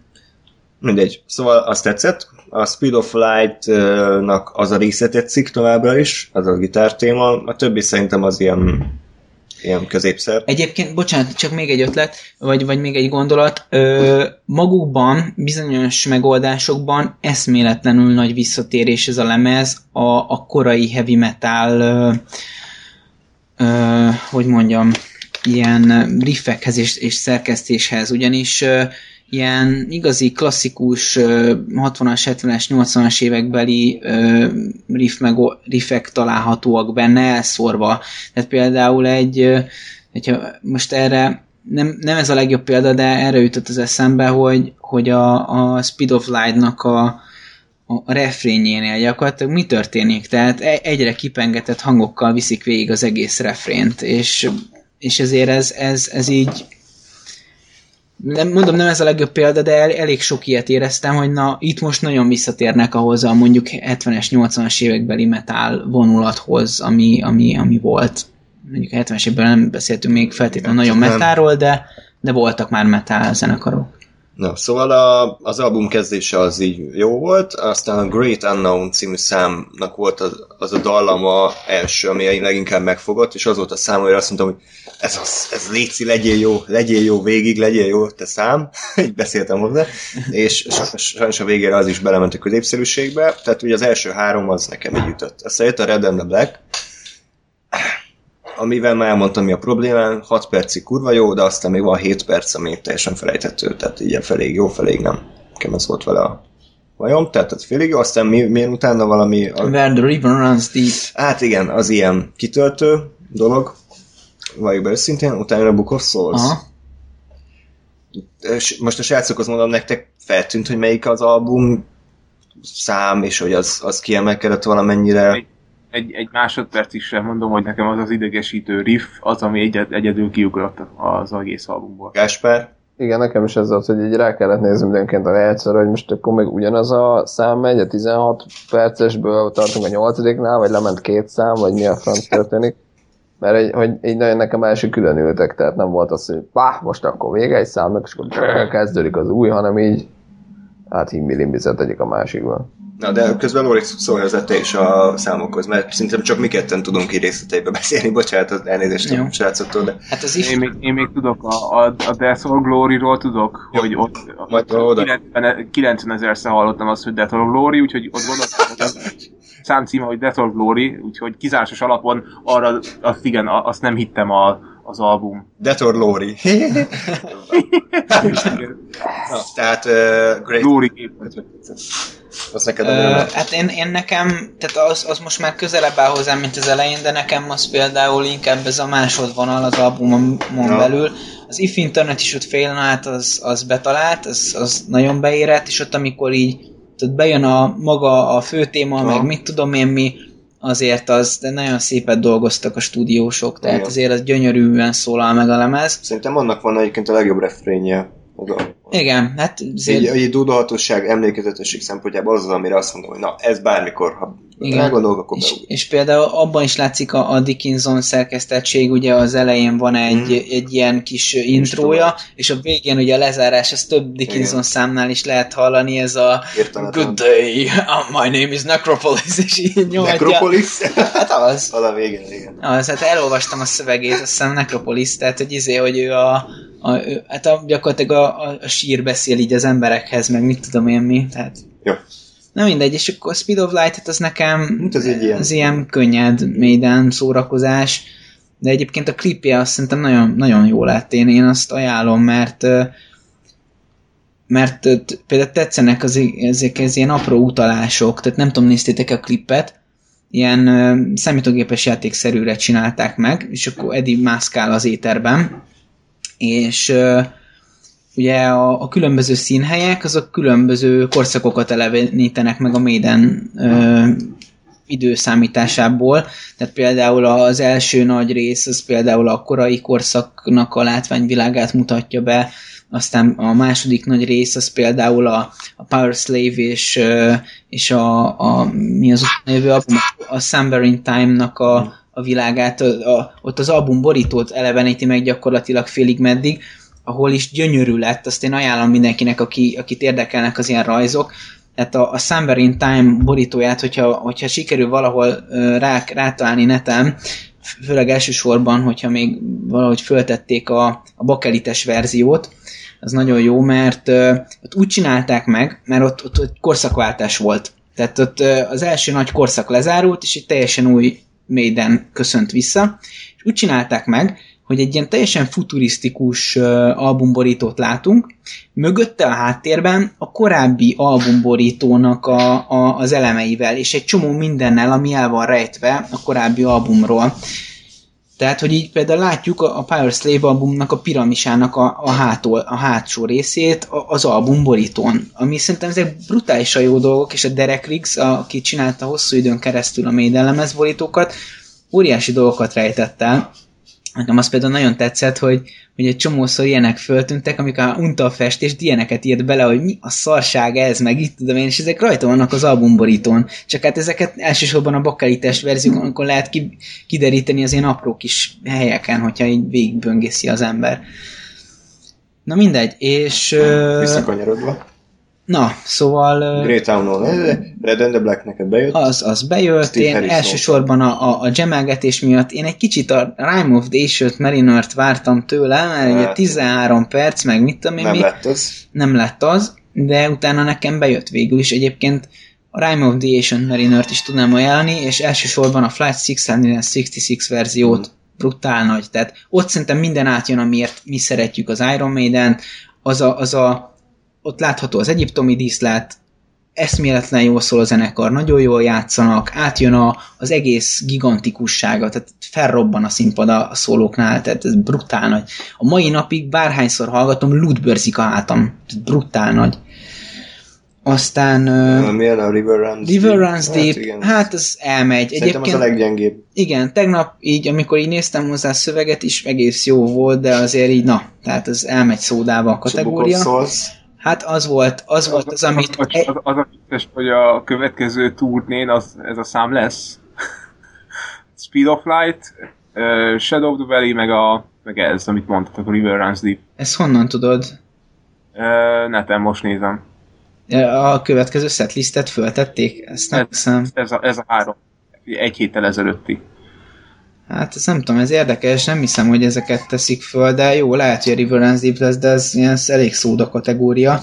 mindegy. Szóval azt tetszett. A Speed of Light-nak az a része tetszik továbbra is, az a gitártéma. A többi szerintem az ilyen, ilyen középszer. Egyébként, bocsánat, csak még egy ötlet, vagy, vagy még egy gondolat. Ö, magukban, bizonyos megoldásokban eszméletlenül nagy visszatérés ez a lemez a, a korai heavy metal, ö, ö, hogy mondjam, ilyen riffekhez és, és szerkesztéshez, ugyanis ö, ilyen igazi klasszikus ö, 60-as, 70-es, 80-as évekbeli riff mego- riffek találhatóak benne elszórva. Tehát például egy, hogyha most erre nem, nem ez a legjobb példa, de erre jutott az eszembe, hogy, hogy a, a Speed of Light-nak a, a refrényénél gyakorlatilag mi történik? Tehát e- egyre kipengetett hangokkal viszik végig az egész refrént, és, és ezért ez, ez, ez így nem, mondom, nem ez a legjobb példa, de el, elég sok ilyet éreztem, hogy na, itt most nagyon visszatérnek ahhoz a mondjuk 70-es, 80-as évekbeli metal vonulathoz, ami, ami, ami volt. Mondjuk a 70-es években nem beszéltünk még feltétlenül nagyon metáról, de, de voltak már metal zenekarok. Na, szóval a, az album kezdése az így jó volt, aztán a Great Unknown című számnak volt az, az a dallama első, ami leginkább megfogott, és az volt a szám, hogy azt mondtam, hogy ez, az, ez létszi, legyél jó, legyél jó végig, legyél jó, te szám, így beszéltem hozzá, és sajnos a végére az is belement a középszerűségbe, tehát ugye az első három az nekem így ütött. Aztán jött a Red and the Black, amivel már elmondtam, mi a problémám, 6 percig kurva jó, de aztán még van 7 perc, ami teljesen felejthető, tehát így feléig jó, feléig nem. Nekem ez volt vele a bajom, tehát ez félig jó, aztán mi, mi utána valami... A... Where the river runs deep. Hát igen, az ilyen kitöltő dolog, valljuk be őszintén, utána a Book of Souls. Aha. Most a srácokhoz mondom nektek, feltűnt, hogy melyik az album szám, és hogy az, az kiemelkedett valamennyire egy, egy másodpercig sem mondom, hogy nekem az az idegesítő riff, az, ami egyed, egyedül kiugrott az egész albumból. Gáspár? Igen, nekem is ez az, hogy így rá kellett nézni mindenként a lejátszóra, hogy most akkor még ugyanaz a szám megy, a 16 percesből tartunk a 8 vagy lement két szám, vagy mi a franc történik. Mert egy, hogy így nagyon nekem első külön ültek, tehát nem volt az, hogy bá, most akkor vége egy számnak, és akkor kezdődik az új, hanem így hát himmilimbizett egyik a másikban. Na, de közben Lóri szólj hozzá te is a számokhoz, mert szerintem csak mi ketten tudunk így részleteibe beszélni, bocsánat, az elnézést a srácoktól, de... Hát az if... én, még, én még tudok, a, a, a Death or Glory-ról tudok, Jó. hogy ott Majd 90, 90 ezerszer hallottam azt, hogy Death or Glory, úgyhogy ott gondoltam, hogy az számcíme, hogy Death or Glory, úgyhogy kizárásos alapon arra, azt igen, azt nem hittem a, az album. Death or Glory. Na, tehát uh, Great... Glory az neked uh, Hát én, én nekem, tehát az, az most már közelebb áll hozzám, mint az elején, de nekem az például inkább ez a másodvonal az albumon ja. belül. Az If Internet is ott fél át, az, az betalált, az, az nagyon beérett, és ott amikor így tehát bejön a maga a fő téma, ja. meg mit tudom én mi, azért az, de nagyon szépet dolgoztak a stúdiósok, tehát Igen. azért az gyönyörűen szólal meg a lemez. Szerintem annak van egyébként a legjobb refrénje oda. Igen, hát azért... Egy, egy dudolhatóság, emlékezetesség szempontjából az az, amire azt mondom, hogy na, ez bármikor, ha igen. elgondolok, akkor és, és például abban is látszik a, a Dickinson szerkesztettség, ugye az elején van egy, mm. egy ilyen kis intrója, és a végén ugye a lezárás, ez több Dickinson Igen. számnál is lehet hallani, ez a Értelmetlen. Good day, uh, my name is Necropolis, és így nyomja. Necropolis? Hát az. Az a végén, igen. Az, hát elolvastam a szövegét, azt hiszem Necropolis, tehát hogy izé, hogy ő a, a, hát a, gyakorlatilag a, a, a sír beszél így az emberekhez, meg mit tudom én mi, tehát... Jó. Na mindegy, és akkor Speed of Light, hát az nekem hát az, egy ilyen. az ilyen könnyed, méden szórakozás, de egyébként a klipje azt szerintem nagyon, nagyon jó lett, én, én azt ajánlom, mert mert például tetszenek az, ezek az ilyen apró utalások, tehát nem tudom, néztétek a klippet, ilyen számítógépes játékszerűre csinálták meg, és akkor Eddie mászkál az éterben, és ugye a, a különböző színhelyek, azok különböző korszakokat elevenítenek meg a Maiden ö, időszámításából. Tehát például az első nagy rész, az például a korai korszaknak a látványvilágát mutatja be, aztán a második nagy rész az például a, a Power Slave és, és a, a mi az növő album, a Summer in Time-nak a, a világát, a, a, ott az album borítót eleveníti meg gyakorlatilag félig meddig, ahol is gyönyörű lett, azt én ajánlom mindenkinek, aki, akit érdekelnek az ilyen rajzok, tehát a, a Summer in Time borítóját, hogyha, hogyha sikerül valahol rá, rátalálni neten, főleg elsősorban, hogyha még valahogy föltették a, a bakelites verziót, az nagyon jó, mert uh, ott úgy csinálták meg, mert ott, ott, ott korszakváltás volt. Tehát ott uh, az első nagy korszak lezárult, és egy teljesen új Maiden köszönt vissza, és úgy csinálták meg, hogy egy ilyen teljesen futurisztikus albumborítót látunk, mögötte a háttérben a korábbi albumborítónak a, a, az elemeivel, és egy csomó mindennel, ami el van rejtve a korábbi albumról. Tehát, hogy így például látjuk a, a Power Slave albumnak a piramisának a, a, hától, a hátsó részét az album borítón, ami szerintem ezek brutálisan jó dolgok, és a Derek Riggs, aki csinálta hosszú időn keresztül a Maiden lemezborítókat, óriási dolgokat rejtett el. Nekem az például nagyon tetszett, hogy, hogy egy csomószor ilyenek föltűntek, amikor unta a festést, ilyeneket írt bele, hogy mi a szarság ez, meg itt tudom én, és ezek rajta vannak az albumborítón. Csak hát ezeket elsősorban a bakelites verziókon lehet ki, kideríteni az ilyen apró kis helyeken, hogyha így végigböngészi az ember. Na mindegy, és... Visszakanyarodva. Na, szóval... ö, Grey Town-on. Red and the Black neked bejött. Az, az bejött, Steve én Harris elsősorban a, a, a gemelgetés miatt én egy kicsit a Rime of Ancient Mariner-t vártam tőle, mert ugye Hát. 13 perc, meg mit tudom én Nem mi, lett az. nem lett az, de utána nekem bejött végül is. Egyébként a Rime of the Ancient Mariner-t is tudnám ajánlani, és elsősorban a Flight 666 verziót Mm. brutál nagy. Tehát ott szerintem minden átjön, amiért mi szeretjük az Iron Maiden, az a, az a ott látható az egyiptomi díszlet, eszméletlen jól szól a zenekar, nagyon jól játszanak, átjön a, az egész gigantikussága, tehát felrobban a színpad a, szólóknál, tehát ez brutál nagy. A mai napig bárhányszor hallgatom, ludbörzik a hátam, tehát brutál nagy. Aztán Uh, Milyen a River Runs River Runs Deep, igen. hát az elmegy. Szerintem az Egyébként a leggyengébb. igen, tegnap így, amikor így néztem hozzá a szöveget is, egész jó volt, de azért így, na, tehát az elmegy szódába a kategória. Souls. Hát az volt, az volt az, amit... Az, az, az, az a vicces, hogy a következő turnén az, ez a szám lesz. Speed of Light, uh, Shadow of the Valley, meg, a, meg ez, amit mondtatok, a River Runs Deep. Ezt honnan tudod? Uh, neten most nézem. A következő setlistet föltették? Ezt nem Ez- hiszem. Ez a, ez a három. Egy héttel ezelőtti. Hát ezt nem tudom, ez érdekes, nem hiszem, hogy ezeket teszik föl, de jó, lehet, hogy a River Runs Deep lesz, de ez ilyen elég szóda kategória.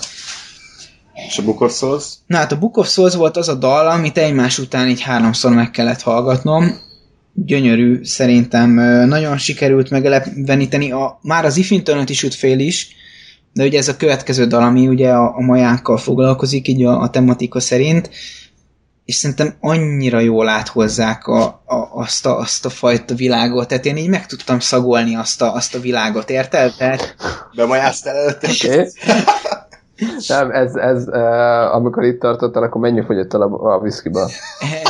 És a Book of Souls. Na hát a Book of Souls volt az a dal, amit egymás után így háromszor meg kellett hallgatnom. Gyönyörű, szerintem nagyon sikerült megeleveníteni. A, már az Ifintönöt is üt fél is, de ugye ez a következő dal, ami ugye a, a majánkkal foglalkozik, így a, a tematika szerint, és szerintem annyira jól áthozzák a, a, azt, a, azt a fajta világot, tehát én így meg tudtam szagolni azt a, azt a világot, érted? Tehát Bemajáztál előtte? Oké. Nem, ez, ez uh, amikor itt tartottál, akkor mennyi fogyott el a, a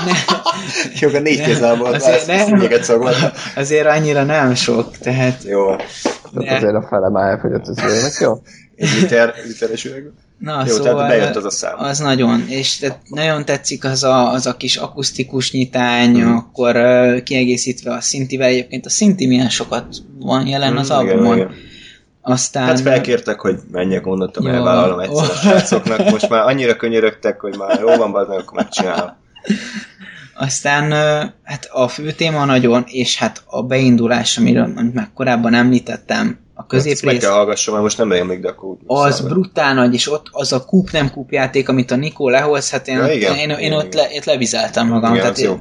ne, Jó, a négy kézzel Azért nem. Azért annyira nem sok, tehát Jó, Tehát De- azért a fele már elfogyott az jó? egy liter, literes üveg. Na, Jó, szóval tehát bejött az a szám. Az nagyon, és tehát nagyon tetszik az a, az a kis akusztikus nyitány, Mhm. mm. akkor uh, kiegészítve a szintivel, egyébként a szinti milyen sokat van jelen az Mm, igen, albumon. igen. Aztán... Hát felkértek, hogy menjek, mondottam, elvállalom egyszer a Oh. srácoknak. Most már annyira könyörögtek, hogy már jó van, bazd meg, akkor megcsinálom. Aztán hát a fő téma nagyon, és hát a beindulás, amiről már korábban említettem, a Ezt meg középrész, kell hallgassam, mert most nem rémlik, de akkor az muszáj. brutál nagy, és ott az a kúp nem kúp játék, amit a Nikó lehoz, hát én, Ja, ott, igen. én, én, Igen, ott, igen. le, ott levizeltem magam. Igen, tehát az jó.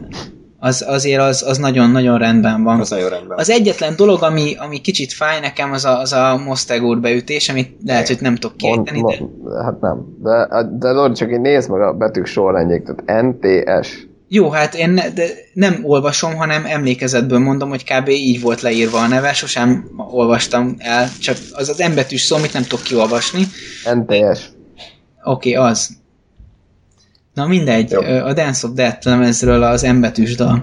Az, azért az, az nagyon-nagyon rendben van. Az nagyon rendben. Az egyetlen dolog, ami, ami kicsit fáj nekem, az a, az a Mostegúr beütés, amit lehet, hogy nem tudok kiejteni, de mond, hát nem. De, de Lori, csak én nézd meg a betűk sorrendjék, tehát NTS. Jó, hát én ne, de nem olvasom, hanem emlékezetből mondom, hogy kb. így volt leírva a neve, sosem olvastam el, csak az az embetűs szó, amit nem tudok kiolvasni. NTS. Oké, okay, az. Na mindegy, Jó. a Dance of Death lemezről az embetűs dal.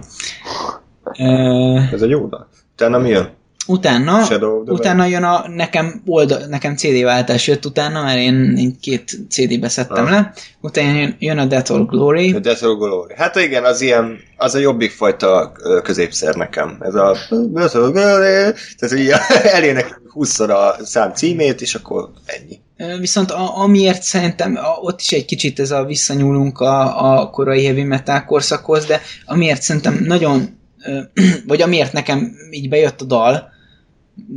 Ez egy jó dal. Utána mi jön? Utána, utána jön a, nekem, oldal, nekem CD váltás jött utána, mert én, én két CD-be szedtem Ah. le. Utána jön, jön a Death or Glory. A Death or Glory. Hát igen, az ilyen, az a jobbik fajta középszer nekem. Ez a Death or Glory, tehát így elének 20 a szám címét, és akkor ennyi. Viszont a, amiért szerintem a, ott is egy kicsit ez a visszanyúlunk a, a korai heavy metal korszakhoz, de amiért szerintem nagyon, vagy amiért nekem így bejött a dal,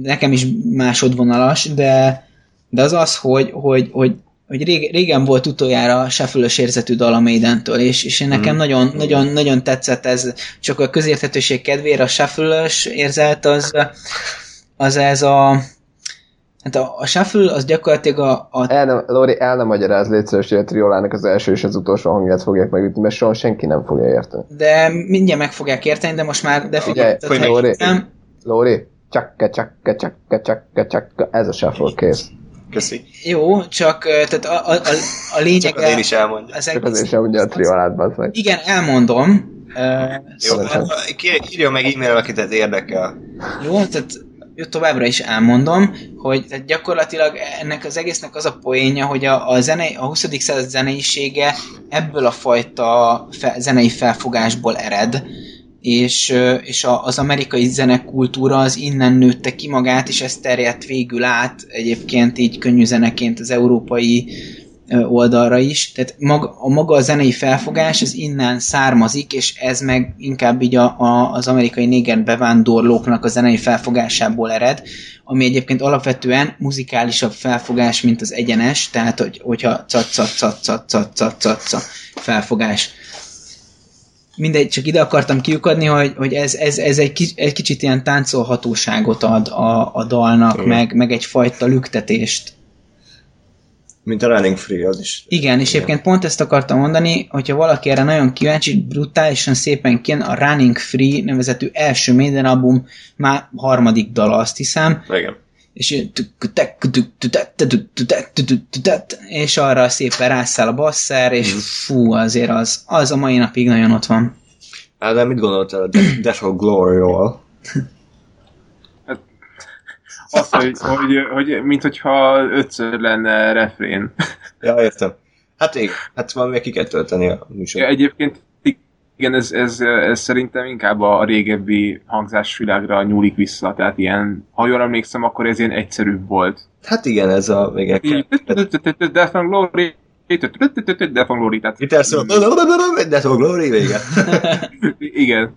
nekem is másodvonalas, de, de az az, hogy, hogy, hogy, hogy régen, régen volt utoljára sefülös érzetű dal a Maidentől, és, és én nekem Mm. nagyon, nagyon, nagyon tetszett ez, csak a közérthetőség kedvére a sefülös érzet az, az ez a Hát a, a shuffle az gyakorlatilag a, a El nem, Lori, el nem magyaráz légy szíves, hogy a triolának az első és az utolsó hangját fogják megütni, mert soha senki nem fogja érteni. de mindjárt meg fogják érteni, de most már de Figyelj, figyelj, Lori, nem, Lóri, csakke, csakke, csakke, csakke, csakke, ez a shuffle kész. Köszi. Jó, csak tehát a, a, a, a lényeg... Csak az én is elmondja. az Csak azért sem mondja a triolát, meg. Igen, elmondom. Jó, Szívesen. hát, írjon meg e-mail, akit ez érdekel. Jó, tehát jó, továbbra is elmondom, hogy tehát gyakorlatilag ennek az egésznek az a poénja, hogy a, a, zene, a 20. század zeneisége ebből a fajta fe, zenei felfogásból ered, és, és az amerikai zenekultúra az innen nőtte ki magát, és ez terjedt végül át egyébként így könnyű zeneként az európai oldalra is. Tehát maga, a maga a zenei felfogás az innen származik, és ez meg inkább így a, a, az amerikai néger bevándorlóknak a zenei felfogásából ered, ami egyébként alapvetően muzikálisabb felfogás, mint az egyenes, tehát hogy, hogyha cat, cat, cat, cat, cat, cat, cat, felfogás Mindegy, csak ide akartam kiukadni, hogy, hogy ez, ez, ez egy, ki, egy kicsit ilyen táncolhatóságot ad a, a dalnak, Igen. meg, meg egyfajta lüktetést. Mint a Running Free, az is. Igen, és egyébként pont ezt akartam mondani, hogyha valaki erre nagyon kíváncsi, brutálisan szépen kijön a Running Free nevezetű első Maiden album, már harmadik dala, azt hiszem, Igen. És ilyen és arra szépen rászáll a basszer, és fú, azért az, az a mai napig nagyon ott van. Ádám, mit gondoltál a Death Death of Glory-ról? Az, hogy, hogy, hogy mint hogyha ötször lenne refrén. Ja, értem. Hát igen, hát van még ki kell tölteni a műsor. Ja, egyébként igen, ez, ez, ez szerintem inkább a régebbi hangzásvilágra nyúlik vissza, tehát ilyen, ha jól emlékszem, akkor ez ilyen egyszerűbb volt. Hát igen, ez a még Death and Glory, Death and Glory, tehát Death of Glory, vége. igen.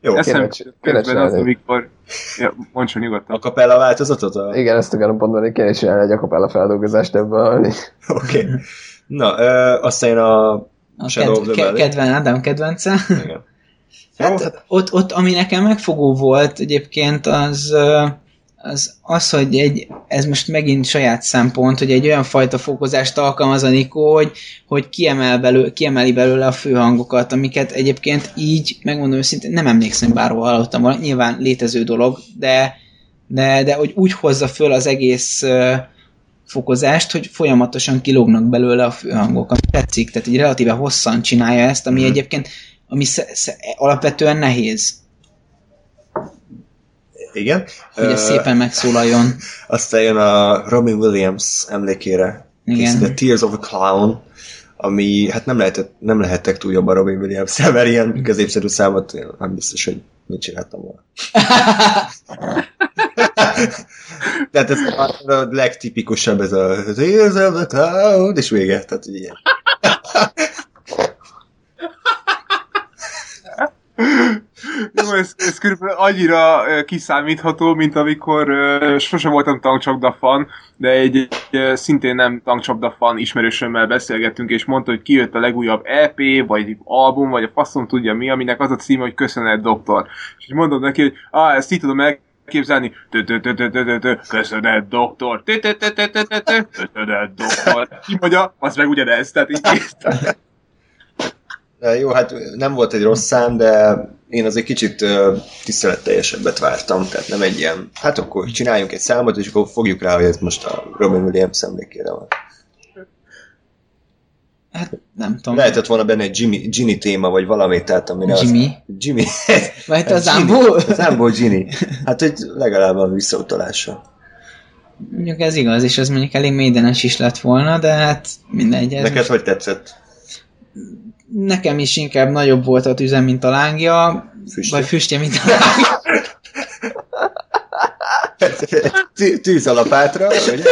Jó, Eszem kéne- közben az, csinálni. amikor... Ja, mondj csak nyugodtan. a kapella változatot? A... Igen, ezt akarom mondani, kéne csinálni egy akapella feldolgozást ebből. Oké. Okay. Na, ö, aztán a... A Shadow of kedv, the ke, Valley. kedven, Ádám kedvence. Igen. Jó, Hát, hát ott, ott, ami nekem megfogó volt egyébként, az, az, az, hogy egy, ez most megint saját szempont, hogy egy olyan fajta fokozást alkalmaz a Nikó, hogy, hogy kiemel belő, kiemeli belőle a főhangokat, amiket egyébként így, megmondom őszintén, nem emlékszem, bárhol hallottam volna, nyilván létező dolog, de, de, de hogy úgy hozza föl az egész ö, fokozást, hogy folyamatosan kilógnak belőle a főhangok, ami tetszik, tehát egy relatíve hosszan csinálja ezt, ami Mhm. egyébként ami sze, sze, alapvetően nehéz, igen. hogy ez Ö, szépen megszólaljon. Aztán jön a Robin Williams emlékére Igen. készített Tears of a Clown, ami hát nem, lehetett, nem lehettek túl jobb a Robin williams mert ilyen középszerű számot nem biztos, hogy mit csináltam volna. Tehát ez a, a legtipikusabb ez a Tears of a Clown, és vége, tehát ilyen. Jó, ez, ez körülbelül annyira kiszámítható, mint amikor ö, sose voltam tankcsapda fan, de egy, egy szintén nem tankcsapda fan ismerősömmel beszélgettünk, és mondta, hogy kijött a legújabb EP, vagy album, vagy a faszom tudja mi, aminek az a címe, hogy Köszönet doktor. És mondom neki, hogy ah, ezt így tudom elképzelni, Tö, köszönet doktor, köszönet doktor. Ki mondja, az meg ugyanez, tehát így jó, hát nem volt egy rossz szám, de én azért kicsit uh, tiszteletteljesebbet vártam, tehát nem egy ilyen, hát akkor csináljunk egy számot, és akkor fogjuk rá, hogy ez most a Robin Williams emlékére van. Hát nem tudom. Lehetett volna benne egy Jimmy, Ginny téma, vagy valami, tehát amire Jimmy? Az, Jimmy. Vagy az Ginny. Zambó? Az Zambó Ginny. Hát, hogy legalább van visszautalása. Mondjuk ez igaz, és ez mondjuk elég médenes is lett volna, de hát mindegy. Ez Neked most... hogy tetszett? Nekem is inkább nagyobb volt a tüzem, mint a lángja, Füstje? vagy füstje, mint a lángja. Tű- Tűzalapátra, vagy?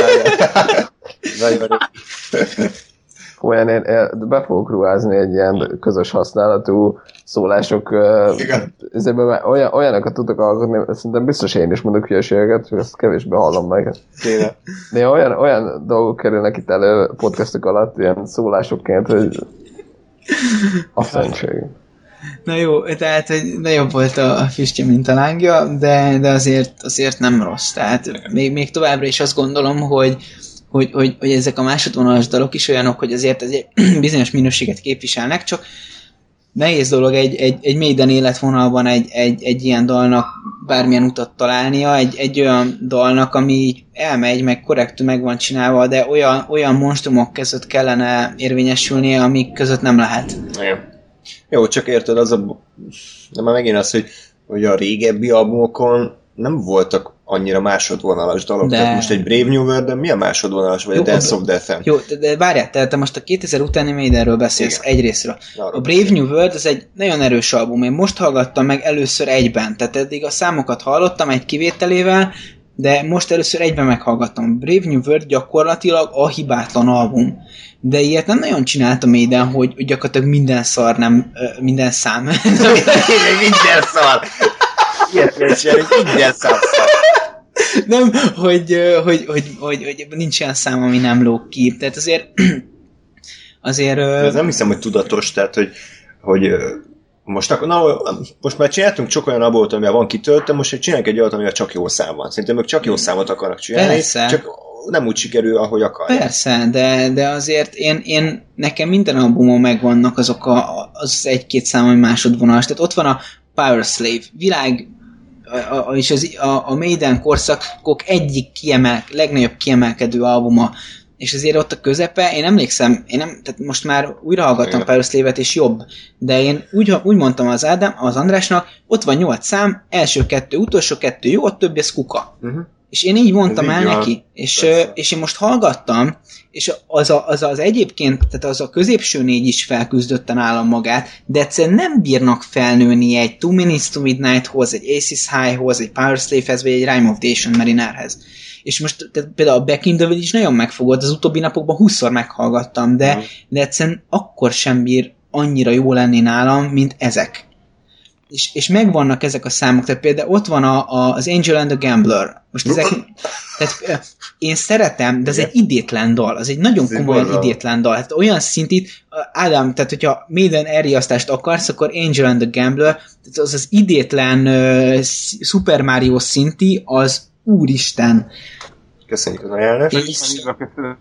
Nagyon Olyan, én, én be fogok ruházni egy ilyen közös használatú szólások, Igen. ezekben már olyan, olyanokat tudok alkotni, szerintem biztos én is mondok hülyeségeket, hogy ezt kevésbé hallom meg. kéne. De olyan, olyan dolgok kerülnek itt elő podcastok alatt, ilyen szólásokként, hogy a fennség. Na jó, tehát hogy nagyobb volt a a füstje, mint a lángja, de, de azért, azért nem rossz. Tehát még, még továbbra is azt gondolom, hogy, hogy, hogy, hogy ezek a másodvonalas dalok is olyanok, hogy azért, azért bizonyos minőséget képviselnek, csak nehéz dolog egy, egy, egy Maiden életvonalban egy, egy, egy ilyen dalnak bármilyen utat találnia, egy, egy olyan dalnak, ami így elmegy, meg korrektül meg van csinálva, de olyan, olyan monstrumok között kellene érvényesülnie, amik között nem lehet. Igen. Jó, csak érted, az a... De már megint az, hogy, hogy a régebbi albumokon nem voltak annyira másodvonalas dalok. De- Tehát most egy Brave New world mi a másodvonalas, vagy Jó, a Dance a- of Death-en? Jó, de, de várjál, tehát te most a 2000 utáni Maidenről beszélsz Igen. egyrésztről. Arról A Brave New World az egy nagyon erős album. Én most hallgattam meg először egyben, tehát eddig a számokat hallottam egy kivételével, de most először egyben meghallgattam. Brave New World gyakorlatilag a hibátlan album. De ilyet nem nagyon csináltam Maiden, hogy gyakorlatilag minden szar nem, minden szám. minden szar! Ilyet csinálni, minden szar. Nem, hogy, hogy, hogy, hogy, hogy, nincs olyan szám, ami nem lóg ki. Tehát azért azért... ez nem hiszem, hogy tudatos, tehát, hogy, hogy most, akkor, na, most már csináltunk csak olyan abót, amivel van kitöltve, most csináljuk egy olyat, amivel csak jó szám van. Szerintem ők csak jó számot akarnak csinálni, Persze. csak nem úgy sikerül, ahogy akarják. Persze, de, de azért én, én, nekem minden albumon megvannak azok a, az egy-két szám, ami másodvonalas. Tehát ott van a Power Slave, világ a, a, és az, a, a Maiden korszakok egyik kiemel, legnagyobb kiemelkedő albuma, és azért ott a közepe, én emlékszem, én nem, tehát most már újra hallgattam Slave-et, és jobb, de én úgy, úgy mondtam az Ádám, az Andrásnak, ott van nyolc szám, első kettő, utolsó kettő jó, a többi az kuka. Uh-huh. És én így mondtam el van. neki, és, Persze. és én most hallgattam, és az, a, az az egyébként, tehát az a középső négy is felküzdötte nálam magát, de egyszerűen nem bírnak felnőni egy Two Minutes to Midnighthoz, egy Aces High-hoz, egy Power Slave-hez, vagy egy Rime of Dation Marinerhez. És most tehát például a Back in the Village nagyon megfogott, az utóbbi napokban 20-szor meghallgattam, de, Mhm. de egyszerűen akkor sem bír annyira jó lenni nálam, mint ezek. És, és megvannak ezek a számok, tehát például ott van a, a, az Angel and the Gambler. Most ezek, tehát én szeretem, de ez egy idétlen dal, az egy nagyon Ez komolyan idétlen dal. Hát olyan szintít, Ádám, tehát hogyha Maiden elriasztást akarsz, akkor Angel and the Gambler, tehát az az idétlen uh, Super Mario szinti, az úristen. Köszönjük az ajánlást. És- köszönöm.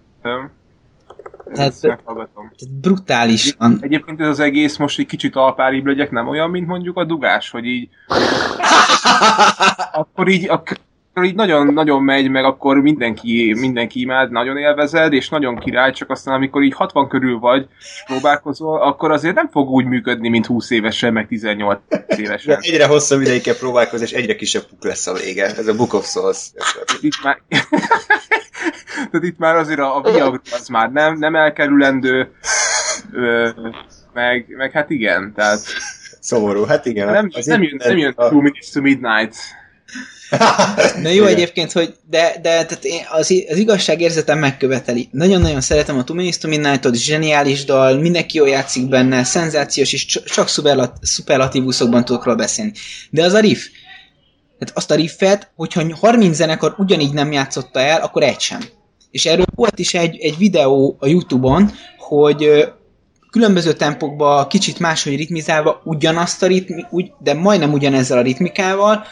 Tehát-. Tehát brutálisan. Egyébként ez az egész most egy kicsit alpáribb legyek, nem olyan, mint mondjuk a dugás, hogy így akkor így, akkor így nagyon, nagyon megy, meg akkor mindenki, mindenki imád, nagyon élvezed, és nagyon király, csak aztán amikor így 60 körül vagy, és próbálkozol, akkor azért nem fog úgy működni, mint 20 évesen, meg 18 De évesen. egyre hosszabb ideig kell próbálkozni, és egyre kisebb puk lesz a vége. Ez a Book of Souls. itt már, tehát itt már azért a, a Viagra az már nem, nem elkerülendő, ö, meg, meg hát igen, tehát Szomorú, hát igen. nem, az nem, jön, nem jön a- Two Minutes to Midnight. Na jó Igen. egyébként, hogy de, de tehát én, az, az igazságérzetem megköveteli. Nagyon-nagyon szeretem a Two Minutes to Midnight-ot, zseniális dal, mindenki jól játszik benne, szenzációs, és cs- csak szuperlat, szuperlatívuszokban tudok róla beszélni. De az a riff, tehát azt a riffet, hogyha 30 zenekar ugyanígy nem játszotta el, akkor egy sem. És erről volt is egy, egy videó a Youtube-on, hogy különböző tempokba, kicsit máshogy ritmizálva, ugyanazt a ritmi, úgy, de majdnem ugyanezzel a ritmikával,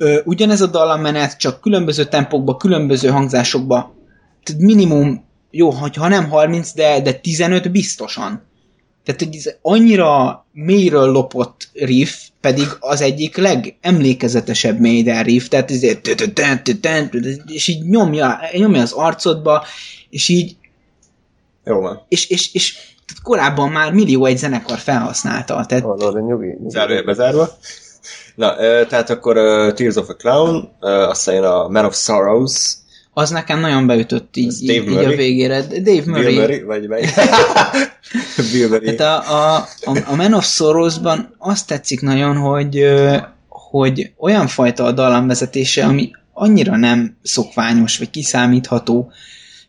ö, ugyanez a dallammenet, csak különböző tempokba, különböző hangzásokba, tehát minimum, jó, hogy ha nem 30, de, de 15 biztosan. Tehát, hogy ez annyira mélyről lopott riff, pedig az egyik legemlékezetesebb Maiden riff, tehát ezért és így nyomja, nyomja az arcodba, és így, Jó van. és, és, és tehát korábban már millió egy zenekar felhasználta, tehát Hallod, de nyugi. nyugi. Zárójelbe zárva. Na, tehát akkor uh, Tears of a Clown, uh, aztán jön a Man of Sorrows, az nekem nagyon beütött így, Ez így, így a végére. Dave Murray. Bill Murray, vagy melyik? Bill Murray. Tehát a, a, a, a Man of Sorrows-ban azt tetszik nagyon, hogy, hogy olyan fajta a dallamvezetése, ami annyira nem szokványos, vagy kiszámítható,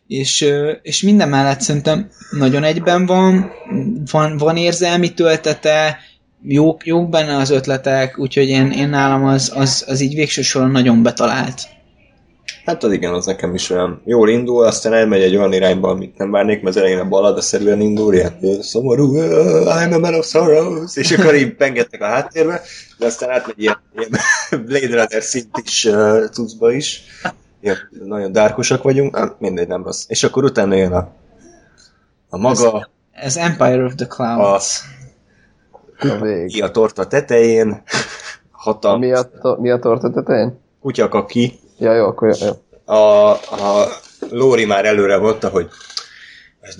és, és minden mellett szerintem nagyon egyben van, van, van érzelmi töltete, jók, jók benne az ötletek, úgyhogy én, én nálam az, az, az így végső soron nagyon betalált. Hát az igen, az nekem is olyan jól indul, aztán elmegy egy olyan irányba, amit nem várnék, mert az elején a ballada-szerűen indul, ilyen szomorú, I'm a man of sorrows, és akkor így pengettek a háttérbe, de aztán átmegy ilyen, ilyen Blade Runner szint is uh, cuccba is. Ilyen, nagyon dárkosak vagyunk, ah, mindegy, nem rossz. És akkor utána jön a, a maga, Ez Empire of the Cloud. az A vég. ki a torta tetején, hatalmas Mi a, to- mi a torta tetején? kutyakaki. Ja, jó, akkor jó. jó. A, a Lóri már előre mondta, hogy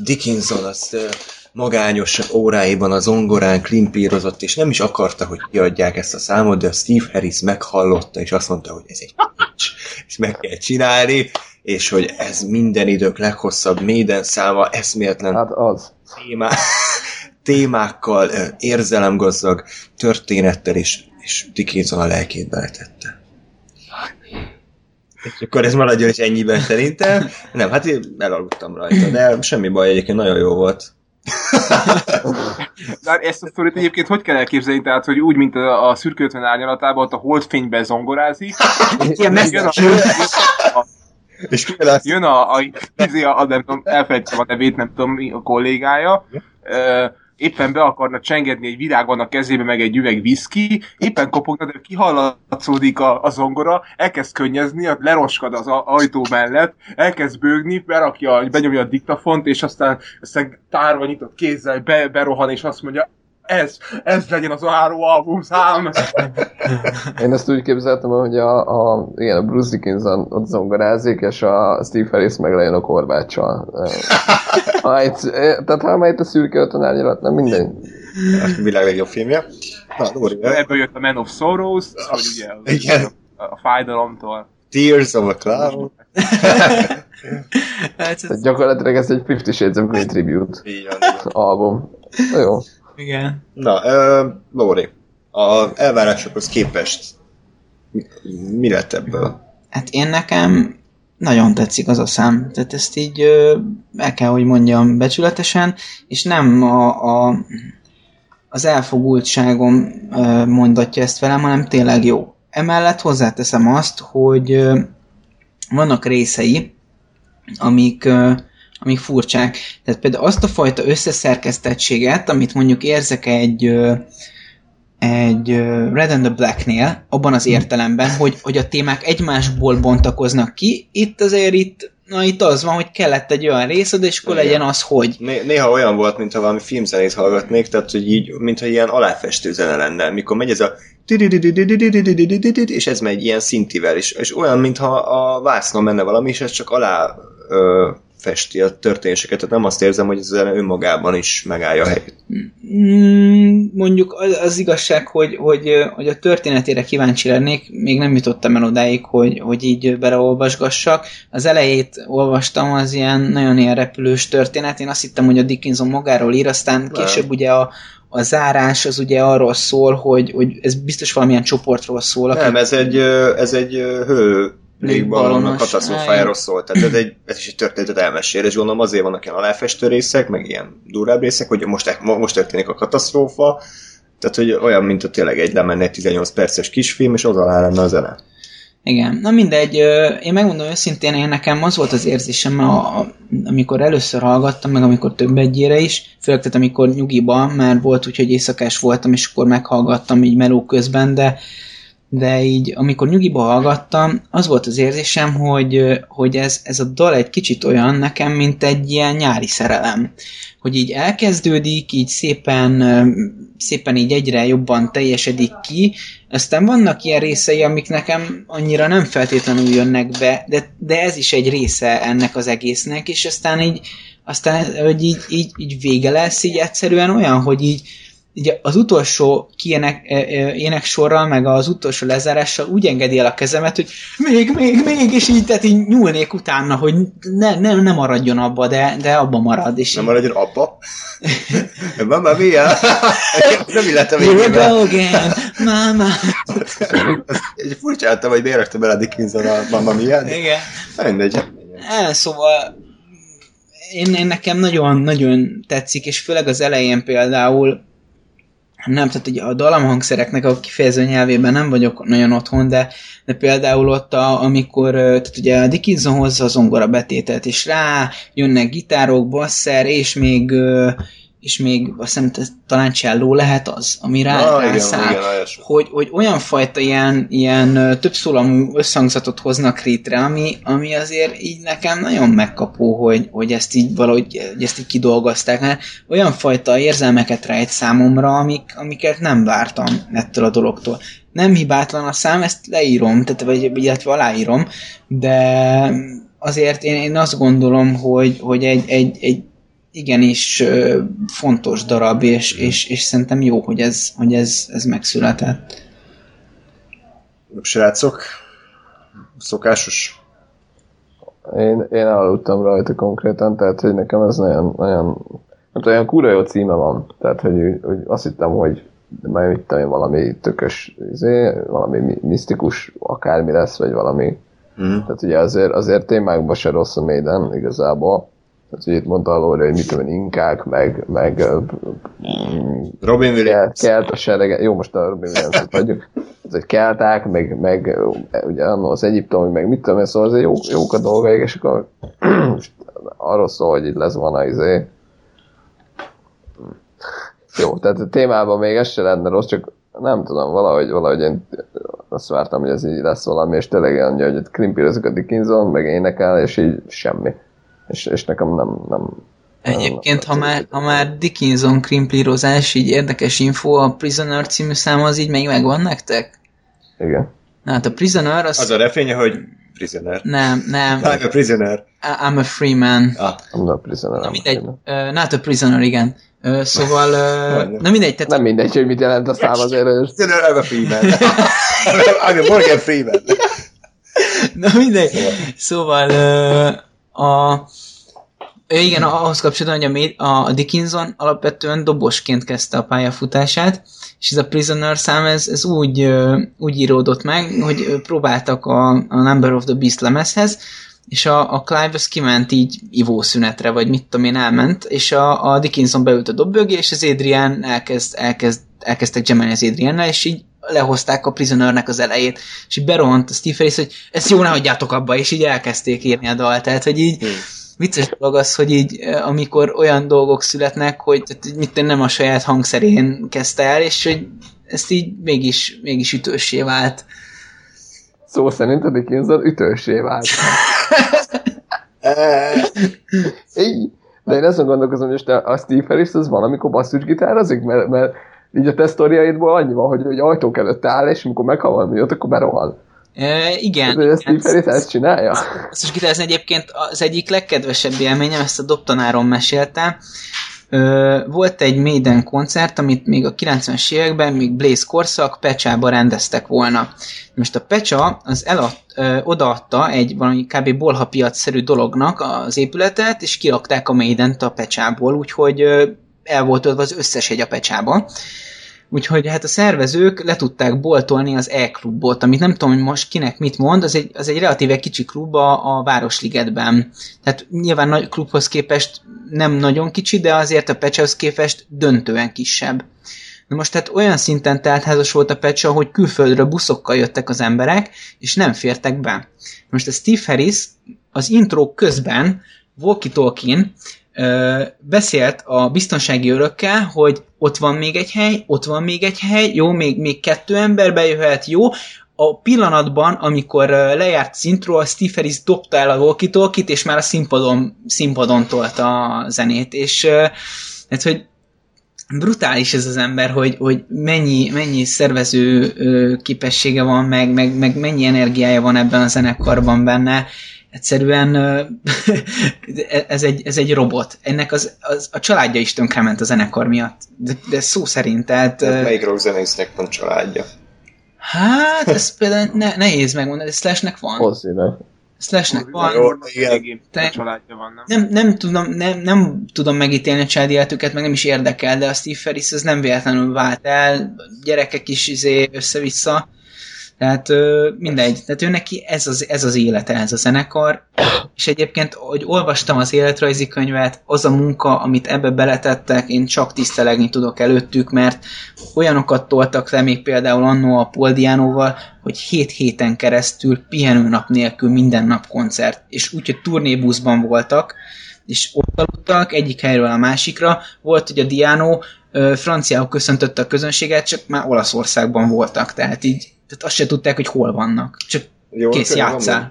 Dickinson az ö, magányos óráiban az zongorán klimpírozott, és nem is akarta, hogy kiadják ezt a számot, de a Steve Harris meghallotta, és azt mondta, hogy ez egy pitch, és meg kell csinálni, és hogy ez minden idők leghosszabb Maiden száma, eszméletlen Hát az. témá, témákkal, érzelemgazdag történettel, és, és Dickinson a lelkét beletette. És akkor ez maradjon is ennyiben szerintem. Nem, hát én elaludtam rajta, de semmi baj, egyébként nagyon jó volt. De ezt a sztorit egyébként hogy kell elképzelni? Tehát, hogy úgy, mint a, a szürke 50 árnyalatában, ott a holdfényben zongorázik. Ilyen Jön a, a, És jön a, a, a, a, a nem tudom, elfelejtettem a nevét, nem tudom, a kollégája. Éppen be akarna csengedni egy virág van a kezébe, meg egy üveg viszki, éppen kopogna, de kihallatszódik a, a zongora, elkezd könnyezni, leroskad az ajtó mellett, elkezd bőgni, berakja, benyomja a diktafont, és aztán, aztán tárva nyitott kézzel be, berohan, és azt mondja, ez, ez legyen az áró album szám. Én ezt úgy képzeltem, hogy a, a, igen, a Bruce Dickinson ott zongorázik, és a Steve Harris meg lejön a korbáccsal. Ha itt, tehát ha itt a szürke ötön árnyalat, nem minden. A világ legjobb filmje. Na, Lóri, ö, Ebből jött a Man of Sorrows, hogy ugye az- Igen. a, a fájdalomtól. Tears of a Clown. Hát, ez- gyakorlatilag ez egy Fifty Shades of Grey tribute Így album. Jó. igen. Na, ö, Lóri, a elvárásokhoz képest mi, mi lett ebből? Hát én nekem nagyon tetszik az a szám. Tehát ezt így ö, el kell, hogy mondjam becsületesen, és nem a, a, az elfogultságom ö, mondatja ezt velem, hanem tényleg jó. Emellett hozzáteszem azt, hogy ö, vannak részei, amik, ö, amik furcsák. Tehát például azt a fajta összeszerkesztettséget, amit mondjuk érzek egy, egy Red and the Blacknél, abban az értelemben, hogy, hogy a témák egymásból bontakoznak ki, itt azért itt, na itt az van, hogy kellett egy olyan részed, és akkor Igen. legyen az, hogy. Né- néha olyan volt, mintha valami filmzenét hallgatnék, tehát hogy így, mintha ilyen aláfestő zene lenne, mikor megy ez a és ez megy ilyen szintivel, és, és olyan, mintha a vásznon menne valami, és ez csak alá ö, festi a történéseket, tehát nem azt érzem, hogy ez önmagában is megállja a helyét. Mondjuk az, az igazság, hogy, hogy, hogy a történetére kíváncsi lennék, még nem jutottam el odáig, hogy, hogy így beleolvasgassak. Az elejét olvastam, az ilyen nagyon ilyen repülős történet, én azt hittem, hogy a Dickinson magáról ír, aztán később ugye a, a zárás az ugye arról szól, hogy, hogy ez biztos valamilyen csoportról szól. aki- Nem, ez egy, ez egy hő légbalonnak Légballonos. katasztrófájáról szól. Tehát ez, egy, ez is egy történetet elmesél, és gondolom azért vannak ilyen aláfestő részek, meg ilyen durvább részek, hogy most, most történik a katasztrófa, tehát hogy olyan, mint a tényleg egy lemenne egy 18 perces kisfilm, és az alá lenne a zene. Igen, na mindegy, én megmondom őszintén, én nekem az volt az érzésem, a, a, amikor először hallgattam, meg amikor több egyére is, főleg tehát amikor nyugiban már volt, úgyhogy éjszakás voltam, és akkor meghallgattam így meló közben, de de így, amikor nyugiba hallgattam, az volt az érzésem, hogy, hogy ez, ez a dal egy kicsit olyan nekem, mint egy ilyen nyári szerelem. Hogy így elkezdődik, így szépen, szépen így egyre jobban teljesedik ki, aztán vannak ilyen részei, amik nekem annyira nem feltétlenül jönnek be, de, de ez is egy része ennek az egésznek, és aztán így, aztán, hogy így, így, így vége lesz, így egyszerűen olyan, hogy így, így az utolsó kiének, ö, ö, éneksorral, meg az utolsó lezárással úgy engedi el a kezemet, hogy még, még, még, és így, tehát így nyúlnék utána, hogy ne, ne, ne maradjon abba, de, de abba marad. És Nem maradjon abba? Mamma mia! Nem illetve Here we go again, mama. Furcsáltam, hogy miért rakta bele a Dickinson a Mamma mia Igen. Mindegy. El, szóval én, én nekem nagyon-nagyon tetszik, és főleg az elején például nem, tehát ugye a dalamhangszereknek a kifejező nyelvében nem vagyok nagyon otthon, de, de például ott, a, amikor, tehát ugye a Dickinson hozza a zongora betételt, és rá jönnek gitárok, basszer, és még, és még azt hiszem, talán cselló lehet az, ami rá, Ah, igen, rászáll, igen, hogy, hogy olyan fajta ilyen, ilyen ö, többszólamú összhangzatot hoznak létre, ami, ami azért így nekem nagyon megkapó, hogy, hogy ezt így valahogy hogy ezt így kidolgozták, mert olyan fajta érzelmeket rejt számomra, amik, amiket nem vártam ettől a dologtól. Nem hibátlan a szám, ezt leírom, tehát, vagy, illetve aláírom, de azért én, én azt gondolom, hogy, hogy egy, egy, egy igenis fontos darab, és, és, és szerintem jó, hogy ez, hogy ez, ez megszületett. Srácok, szokásos. Én, én aludtam rajta konkrétan, tehát hogy nekem ez nagyon, nagyon nem tudom, olyan kurva jó címe van. Tehát, hogy, hogy azt hittem, hogy majd mit tudom valami tökös, izé, valami mi- misztikus akármi lesz, vagy valami. Mhm. Tehát ugye azért, azért témákban se rossz a Maiden igazából. Tehát ugye itt mondta a Lóri, hogy mit tudom én, inkák, meg, meg Robin Williams. kelt a serege, jó, most a Robin Williams-et hagyjuk, ez egy kelták, meg, meg ugye annó az egyiptomi, meg mit tudom én, szóval azért jó, jók a dolgaik, és akkor most arról szól, hogy itt lesz van a izé. Jó, tehát a témában még ez se lenne rossz, csak nem tudom, valahogy, valahogy én azt vártam, hogy ez így lesz valami, és tényleg annyi, hogy krimpírozik a Dickinson, meg énekel, és így semmi. És, és nekem nem, nem, Egyébként, ha már, ha már Dickinson krimplírozás, így érdekes info, a Prisoner című szám az így még megvan nektek? igen. Na hát a Prisoner az... Az a refénye, hogy prisoner. Nem, nem, I'm a prisoner. I'm a free man. Ah, Nem a prisoner. Na mindegy, kéne. uh, not a prisoner, igen. Uh, szóval, uh, na mindegy, tehát Nem mindegy, hogy mit jelent a szám azért, hogy prisoner, I'm a free man. I'm a Morgan Freeman. Na mindegy. Szóval uh, a igen, ahhoz kapcsolatban, hogy a, a Dickinson alapvetően dobosként kezdte a pályafutását, és ez a Prisoner szám, ez, ez úgy, úgy íródott meg, hogy próbáltak a, a Number of the Beast lemezhez, és a, a Clive az kiment így ivószünetre, vagy mit tudom én, elment, és a, a Dickinson beült a dobbögé, és az Adrian elkezd, elkezd, elkezdtek gemelni az Adriannel, és így lehozták a Prisonernek az elejét, és így berohant a Steve Harris, hogy ezt jó, ne hagyjátok abba, és így elkezdték írni a dalt, tehát, hogy így vicces dolog az, hogy így, eh, amikor olyan dolgok születnek, hogy tehát, mit nem a saját hangszerén kezdte el, és hogy ezt így mégis, mégis ütőssé vált. szó szerint a Dickinson ütősé vált. Így. De én azon gondolkozom, hogy most a Steve Harris az van, amikor basszusgitározik, mert, mert így a te sztoriaidból annyi van, hogy, hogy ajtók előtt áll, és amikor meghal valami jót, akkor berohan. E, igen, hogy a Steve Harris ezt csinálja? Azt is gitározni egyébként az egyik legkedvesebb élményem, ezt a dobtanárom mesélte. Volt egy Maiden koncert, amit még a 90-es években, még Blaze korszak, Pecsába rendeztek volna. Most a Pecsa az elad, ö, odaadta egy valami kb. bolhapiac-szerű dolognak az épületet, és kirakták a Maident a Pecsából, úgyhogy el volt adva az összes egy a Pecsába. Úgyhogy hát a szervezők le tudták boltolni az E-klubot, amit nem tudom, hogy most kinek mit mond, az egy, az egy relatíve kicsi klub a, a Városligetben. Tehát nyilván nagy klubhoz képest nem nagyon kicsi, de azért a Pecsahoz képest döntően kisebb. Na most tehát olyan szinten teltházas volt a Pecsa, hogy külföldről buszokkal jöttek az emberek, és nem fértek be. Most a Steve Harris az intro közben ö, beszélt a biztonsági örökkel, hogy ott van még egy hely, ott van még egy hely, jó, még, még kettő ember bejöhet, jó. A pillanatban, amikor lejárt a Steve Harris dobta el a walkie és már a színpadon, színpadon tolta a zenét, és hát, hogy brutális ez az ember, hogy, hogy mennyi, mennyi szervező képessége van, meg, meg, meg mennyi energiája van ebben a zenekarban benne. Egyszerűen ez, egy, ez egy robot. Ennek az, az, a családja is tönkrement a zenekar miatt. De, de szó szerint, tehát... ö, Melyik rockzenésznek van családja? Hát, ez például ne, nehéz megmondani, de Slashnek van. Hozzínek. Slashnek van. Jó, igen. Te- a családja van, nem? nem, nem, tudom, nem, nem tudom megítélni a családi életüket, meg nem is érdekel, de a Steve Ferris az nem véletlenül vált el, gyerekek is izé össze-vissza, tehát mindegy, tehát ő neki ez az, ez az élete, ez a zenekar, és egyébként, hogy olvastam az életrajzi könyvet, az a munka, amit ebbe beletettek, én csak tisztelegni tudok előttük, mert olyanokat toltak le még például annó a Paul Diánóval, hogy hét héten keresztül pihenőnap nélkül minden nap koncert, és úgy, hogy turnébuszban voltak, és ott aludtak egyik helyről a másikra. Volt, hogy a Diano ö, franciául köszöntötte a közönséget, csak már Olaszországban voltak, tehát így tehát azt se tudták, hogy hol vannak. Csak Jó, kész, játszál.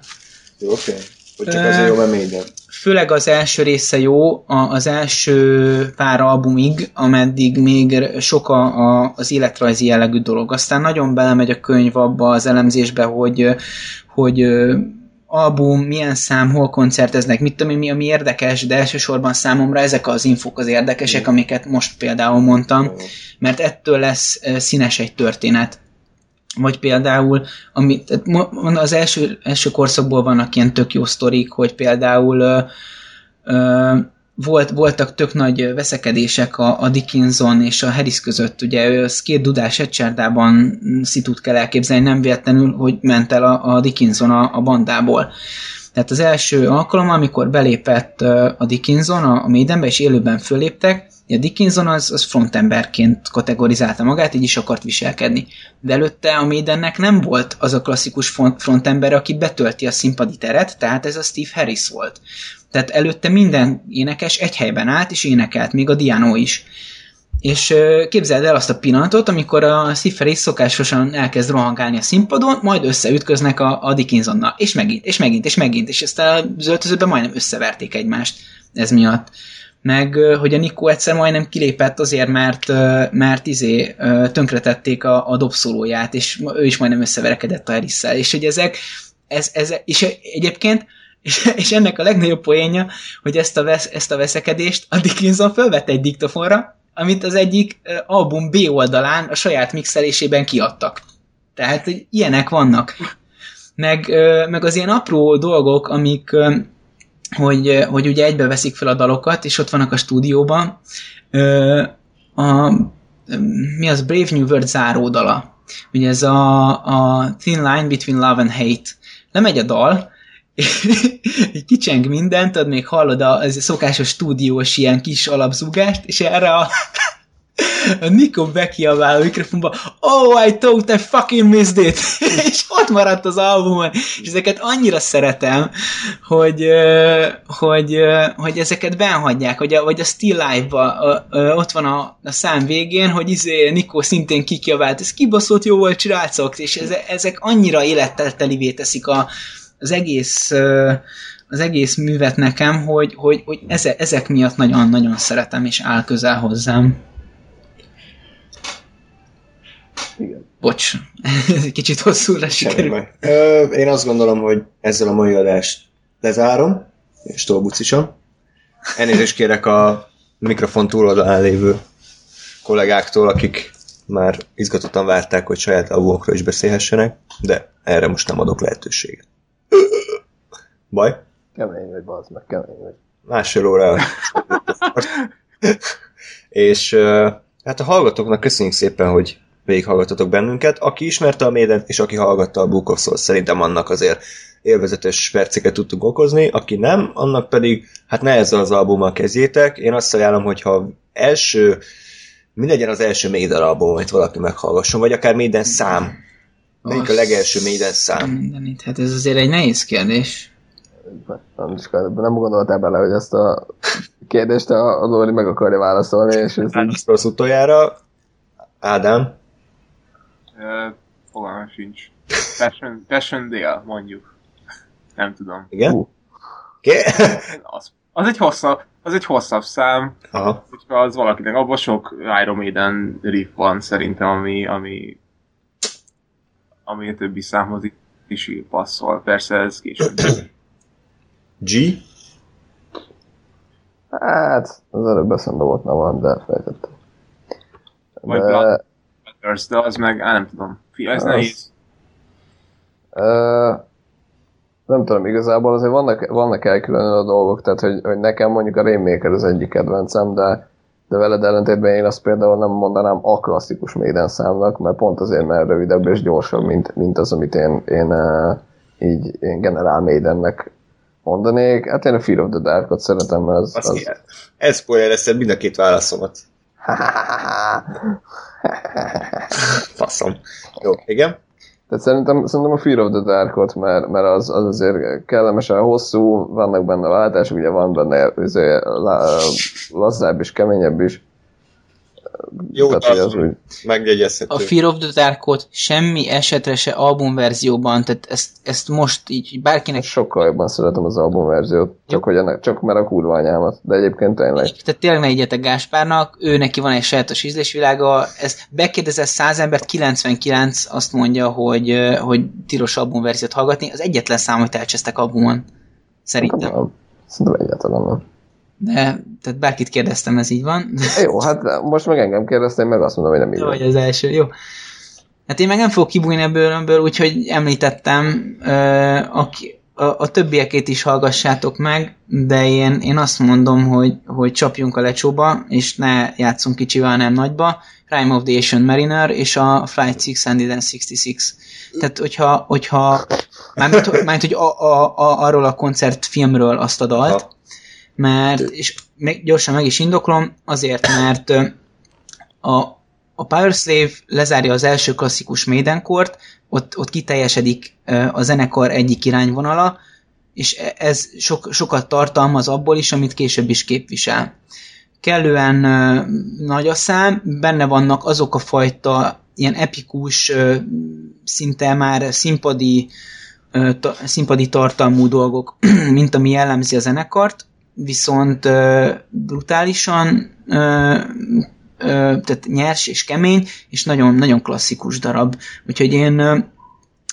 Jó, oké. Hogy csak azért jó, mert minden. főleg az első része jó, az első pár albumig, ameddig még sok a, a, az életrajzi jellegű dolog. Aztán nagyon belemegy a könyv abba az elemzésbe, hogy, hogy album, milyen szám, hol koncerteznek, mit tudom én, mi, ami érdekes, de elsősorban számomra ezek az infok az érdekesek, amiket most például mondtam, mert ettől lesz színes egy történet. Vagy például, ami, az első, első korszakból vannak ilyen tök jó sztorik, hogy például ö, ö, volt, voltak tök nagy veszekedések a, a Dickinson és a Harris között, ugye ő két dudás egycsárdában szitut kell elképzelni, nem véletlenül, hogy ment el a, a Dickinson a, a bandából. Tehát az első alkalom, amikor belépett a Dickinson a, Maidenbe, és élőben föléptek, a Dickinson az, az frontemberként kategorizálta magát, így is akart viselkedni. De előtte a Maidennek nem volt az a klasszikus front- frontember, aki betölti a színpadi teret, tehát ez a Steve Harris volt. Tehát előtte minden énekes egy helyben állt, és énekelt, még a Diano is. És képzeld el azt a pillanatot, amikor a Harris szokásosan elkezd rohangálni a színpadon, majd összeütköznek a, a Dickinsonnal. És megint, és megint, és megint, és aztán az öltözőben majdnem összeverték egymást ez miatt meg hogy a Nikó egyszer majdnem kilépett azért, mert, mert izé tönkretették a, a dobszólóját, és ő is majdnem összeverekedett a harris és hogy ezek, ez, ez, és egyébként és, és ennek a legnagyobb poénja, hogy ezt a, vesz, ezt a veszekedést a Dickinson fölvette egy diktofonra, amit az egyik album B oldalán a saját mixelésében kiadtak. Tehát ilyenek vannak. Meg, meg az ilyen apró dolgok, amik, hogy, hogy ugye egybe veszik fel a dalokat, és ott vannak a stúdióban. A, mi az Brave New World záródala. Ugye ez a, a Thin Line Between Love and Hate. Lemegy a dal, kicseng mindent, tudod, még hallod a, az szokásos stúdiós ilyen kis alapzúgást, és erre a, a Nico bekiabál a mikrofonba, oh, I thought I fucking missed it, és ott maradt az albumon, és ezeket annyira szeretem, hogy, hogy, hogy ezeket benhagyják, hogy a, vagy a Still Live-ba ott van a, a szám végén, hogy izé Nico szintén kikiabált, ez kibaszott jó volt, srácok, és eze, ezek annyira élettel telivé teszik a, az egész az egész művet nekem, hogy, hogy, hogy eze, ezek miatt nagyon-nagyon szeretem, és áll közel hozzám. Igen. Bocs, ez egy kicsit hosszúra sikerült. Ö, én azt gondolom, hogy ezzel a mai adást lezárom, és tolbucisom. Elnézést kérek a mikrofon túloldalán lévő kollégáktól, akik már izgatottan várták, hogy saját albumokról is beszélhessenek, de erre most nem adok lehetőséget. Baj? Kemény vagy, bazd meg, kemény vagy. másfél óra. és hát a hallgatóknak köszönjük szépen, hogy végighallgatotok bennünket. Aki ismerte a Maiden, és aki hallgatta a Book of Souls, szerintem annak azért élvezetes perceket tudtunk okozni, aki nem, annak pedig hát ne ezzel az albummal kezdjétek. Én azt ajánlom, hogyha első, mi legyen az első Maiden album, amit valaki meghallgasson, vagy akár Maiden szám. Melyik a legelső Maiden szám? Mindenit. Hát ez azért egy nehéz kérdés. Nem, is, nem gondoltál bele, hogy ezt a kérdést a, Lóri meg akarja válaszolni, és ez így... Rossz utoljára. Ádám. Ö, Fogalmam sincs. Passion, Passion Dale, mondjuk. Nem tudom. Igen? Oké? Az, az egy hosszabb, az egy hosszabb szám, Aha. hogyha az valakinek, abban sok Iron Maiden riff van szerintem, ami, ami, ami a többi számhoz is passzol. Persze ez később. G? Hát, az előbb eszembe volt nem van, de felejtettem. Vagy De, Blood Matters, de az meg, á, nem tudom. Fi, ez Az- nehéz. nem tudom, igazából azért vannak, vannak elkülönül a dolgok, tehát hogy, hogy nekem mondjuk a Rainmaker az egyik kedvencem, de, de veled ellentétben én azt például nem mondanám a klasszikus Maiden számnak, mert pont azért, mert rövidebb és gyorsabb, mint, mint az, amit én, én uh, így én General Maidennek mondanék. Hát én a Fear of the Dark-ot szeretem, mert az, Az, az, az... Ez spoilereszed mind a két válaszomat. Faszom. Jó, igen. Tehát szerintem, szerintem a Fear of the Dark-ot, mert, mert az, az azért kellemesen hosszú, vannak benne váltások, ugye van benne azért, lazzább és keményebb is. Jó, Tehát, az, hogy megjegyezhető. A Fear of the Dark-ot semmi esetre se albumverzióban, tehát ezt, ezt most így bárkinek sokkal jobban szeretem az albumverziót, csak, hogy ennek, csak mert a kurva anyámat, de egyébként tényleg. Tehát tényleg ne egyetek Gáspárnak, ő neki van egy sajátos ízlésvilága, ez bekérdezett 100 embert, 99 azt mondja, hogy, hogy tilos albumverziót hallgatni, az egyetlen szám, hogy elcsesztek albumon. Szerintem. Nem, Szerintem egyáltalán nem. De, tehát bárkit kérdeztem, ez így van. Jó, hát most meg engem kérdeztem, meg azt mondom, hogy nem így van. vagy az első, jó. Hát én meg nem fogok kibújni ebből, ebből úgyhogy említettem, aki, a, a többiekét is hallgassátok meg, de én, én azt mondom, hogy, hogy csapjunk a lecsóba, és ne játszunk kicsivel, hanem nagyba. Crime of the Asian Mariner és a Flight 666. Tehát, hogyha, hogyha mármint, mármint hogy a, a, a, arról a koncertfilmről azt a dalt, Ha. Mert, és meg, gyorsan meg is indoklom, azért, mert a, a Power Slave lezárja az első klasszikus Maidenkort, ott, ott kiteljesedik a zenekar egyik irányvonala, és e- ez sok, sokat tartalmaz abból is, amit később is képvisel. Kellően nagy a szám, benne vannak azok a fajta ilyen epikus, szinte már színpadi, színpadi tartalmú dolgok, mint ami jellemzi a zenekart, viszont brutálisan tehát nyers és kemény, és nagyon, nagyon klasszikus darab. Úgyhogy én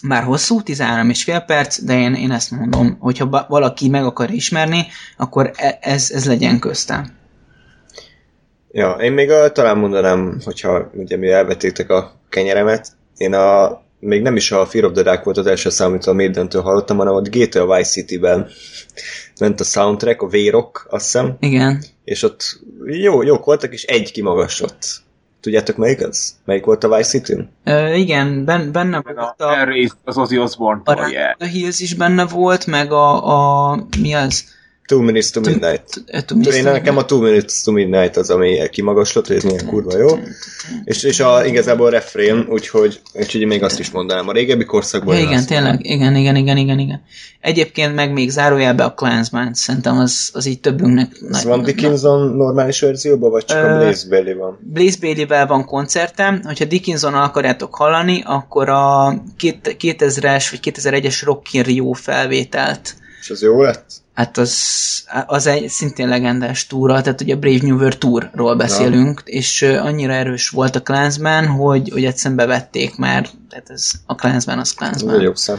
már hosszú, 13 és fél perc, de én, én ezt mondom, hogyha valaki meg akar ismerni, akkor e- ez, ez legyen köztem. Ja, én még a, talán mondanám, hogyha ugye mi elvetétek a kenyeremet, én a, még nem is a Fear of the Dark volt az első szám, amit a Maiden-től hallottam, hanem ott GTA Vice City-ben ment a soundtrack, a V-Rock, azt hiszem, Igen. és ott jó, jók voltak, és egy kimagasott. Tudjátok melyik az? Melyik volt a Vice city igen, ben, benne Meg volt a a, az Ozzy a Osbourne-tól, yeah. Run Hills is benne volt, meg a, a mi az? Two Minutes to Midnight. Én nekem a Two Minutes to Midnight az, ami kimagaslott, hogy ez milyen kurva jó. És, és a, igazából a refrén, úgyhogy, úgyhogy még azt is mondanám. A régebbi korszakban Ja, igen, tényleg, igen, igen, igen, igen, igen. Egyébként meg még zárójelbe a Clansman, szerintem az, az így többünknek... Ez van Dickinson normális verzióban, vagy csak a Blaze Bailey van? Blaze Bailey-vel van koncertem, hogyha dickinson akarjátok hallani, akkor a két- 2000-es vagy 2001-es Rock in Rio felvételt És az jó lett? Hát az, az egy szintén legendás túra, tehát ugye Brave New World Tourról beszélünk, ja. és annyira erős volt a Clansman, hogy, hogy egyszerűen bevették már, tehát ez, a Clansman az Clansman. jó szám.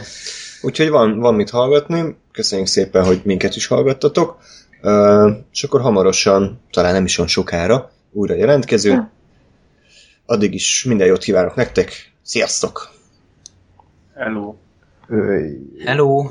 Úgyhogy van, van mit hallgatni, köszönjük szépen, hogy minket is hallgattatok, uh, és akkor hamarosan, talán nem is olyan sokára, újra jelentkezünk. Addig is minden jót kívánok nektek, sziasztok! Hello. Hello!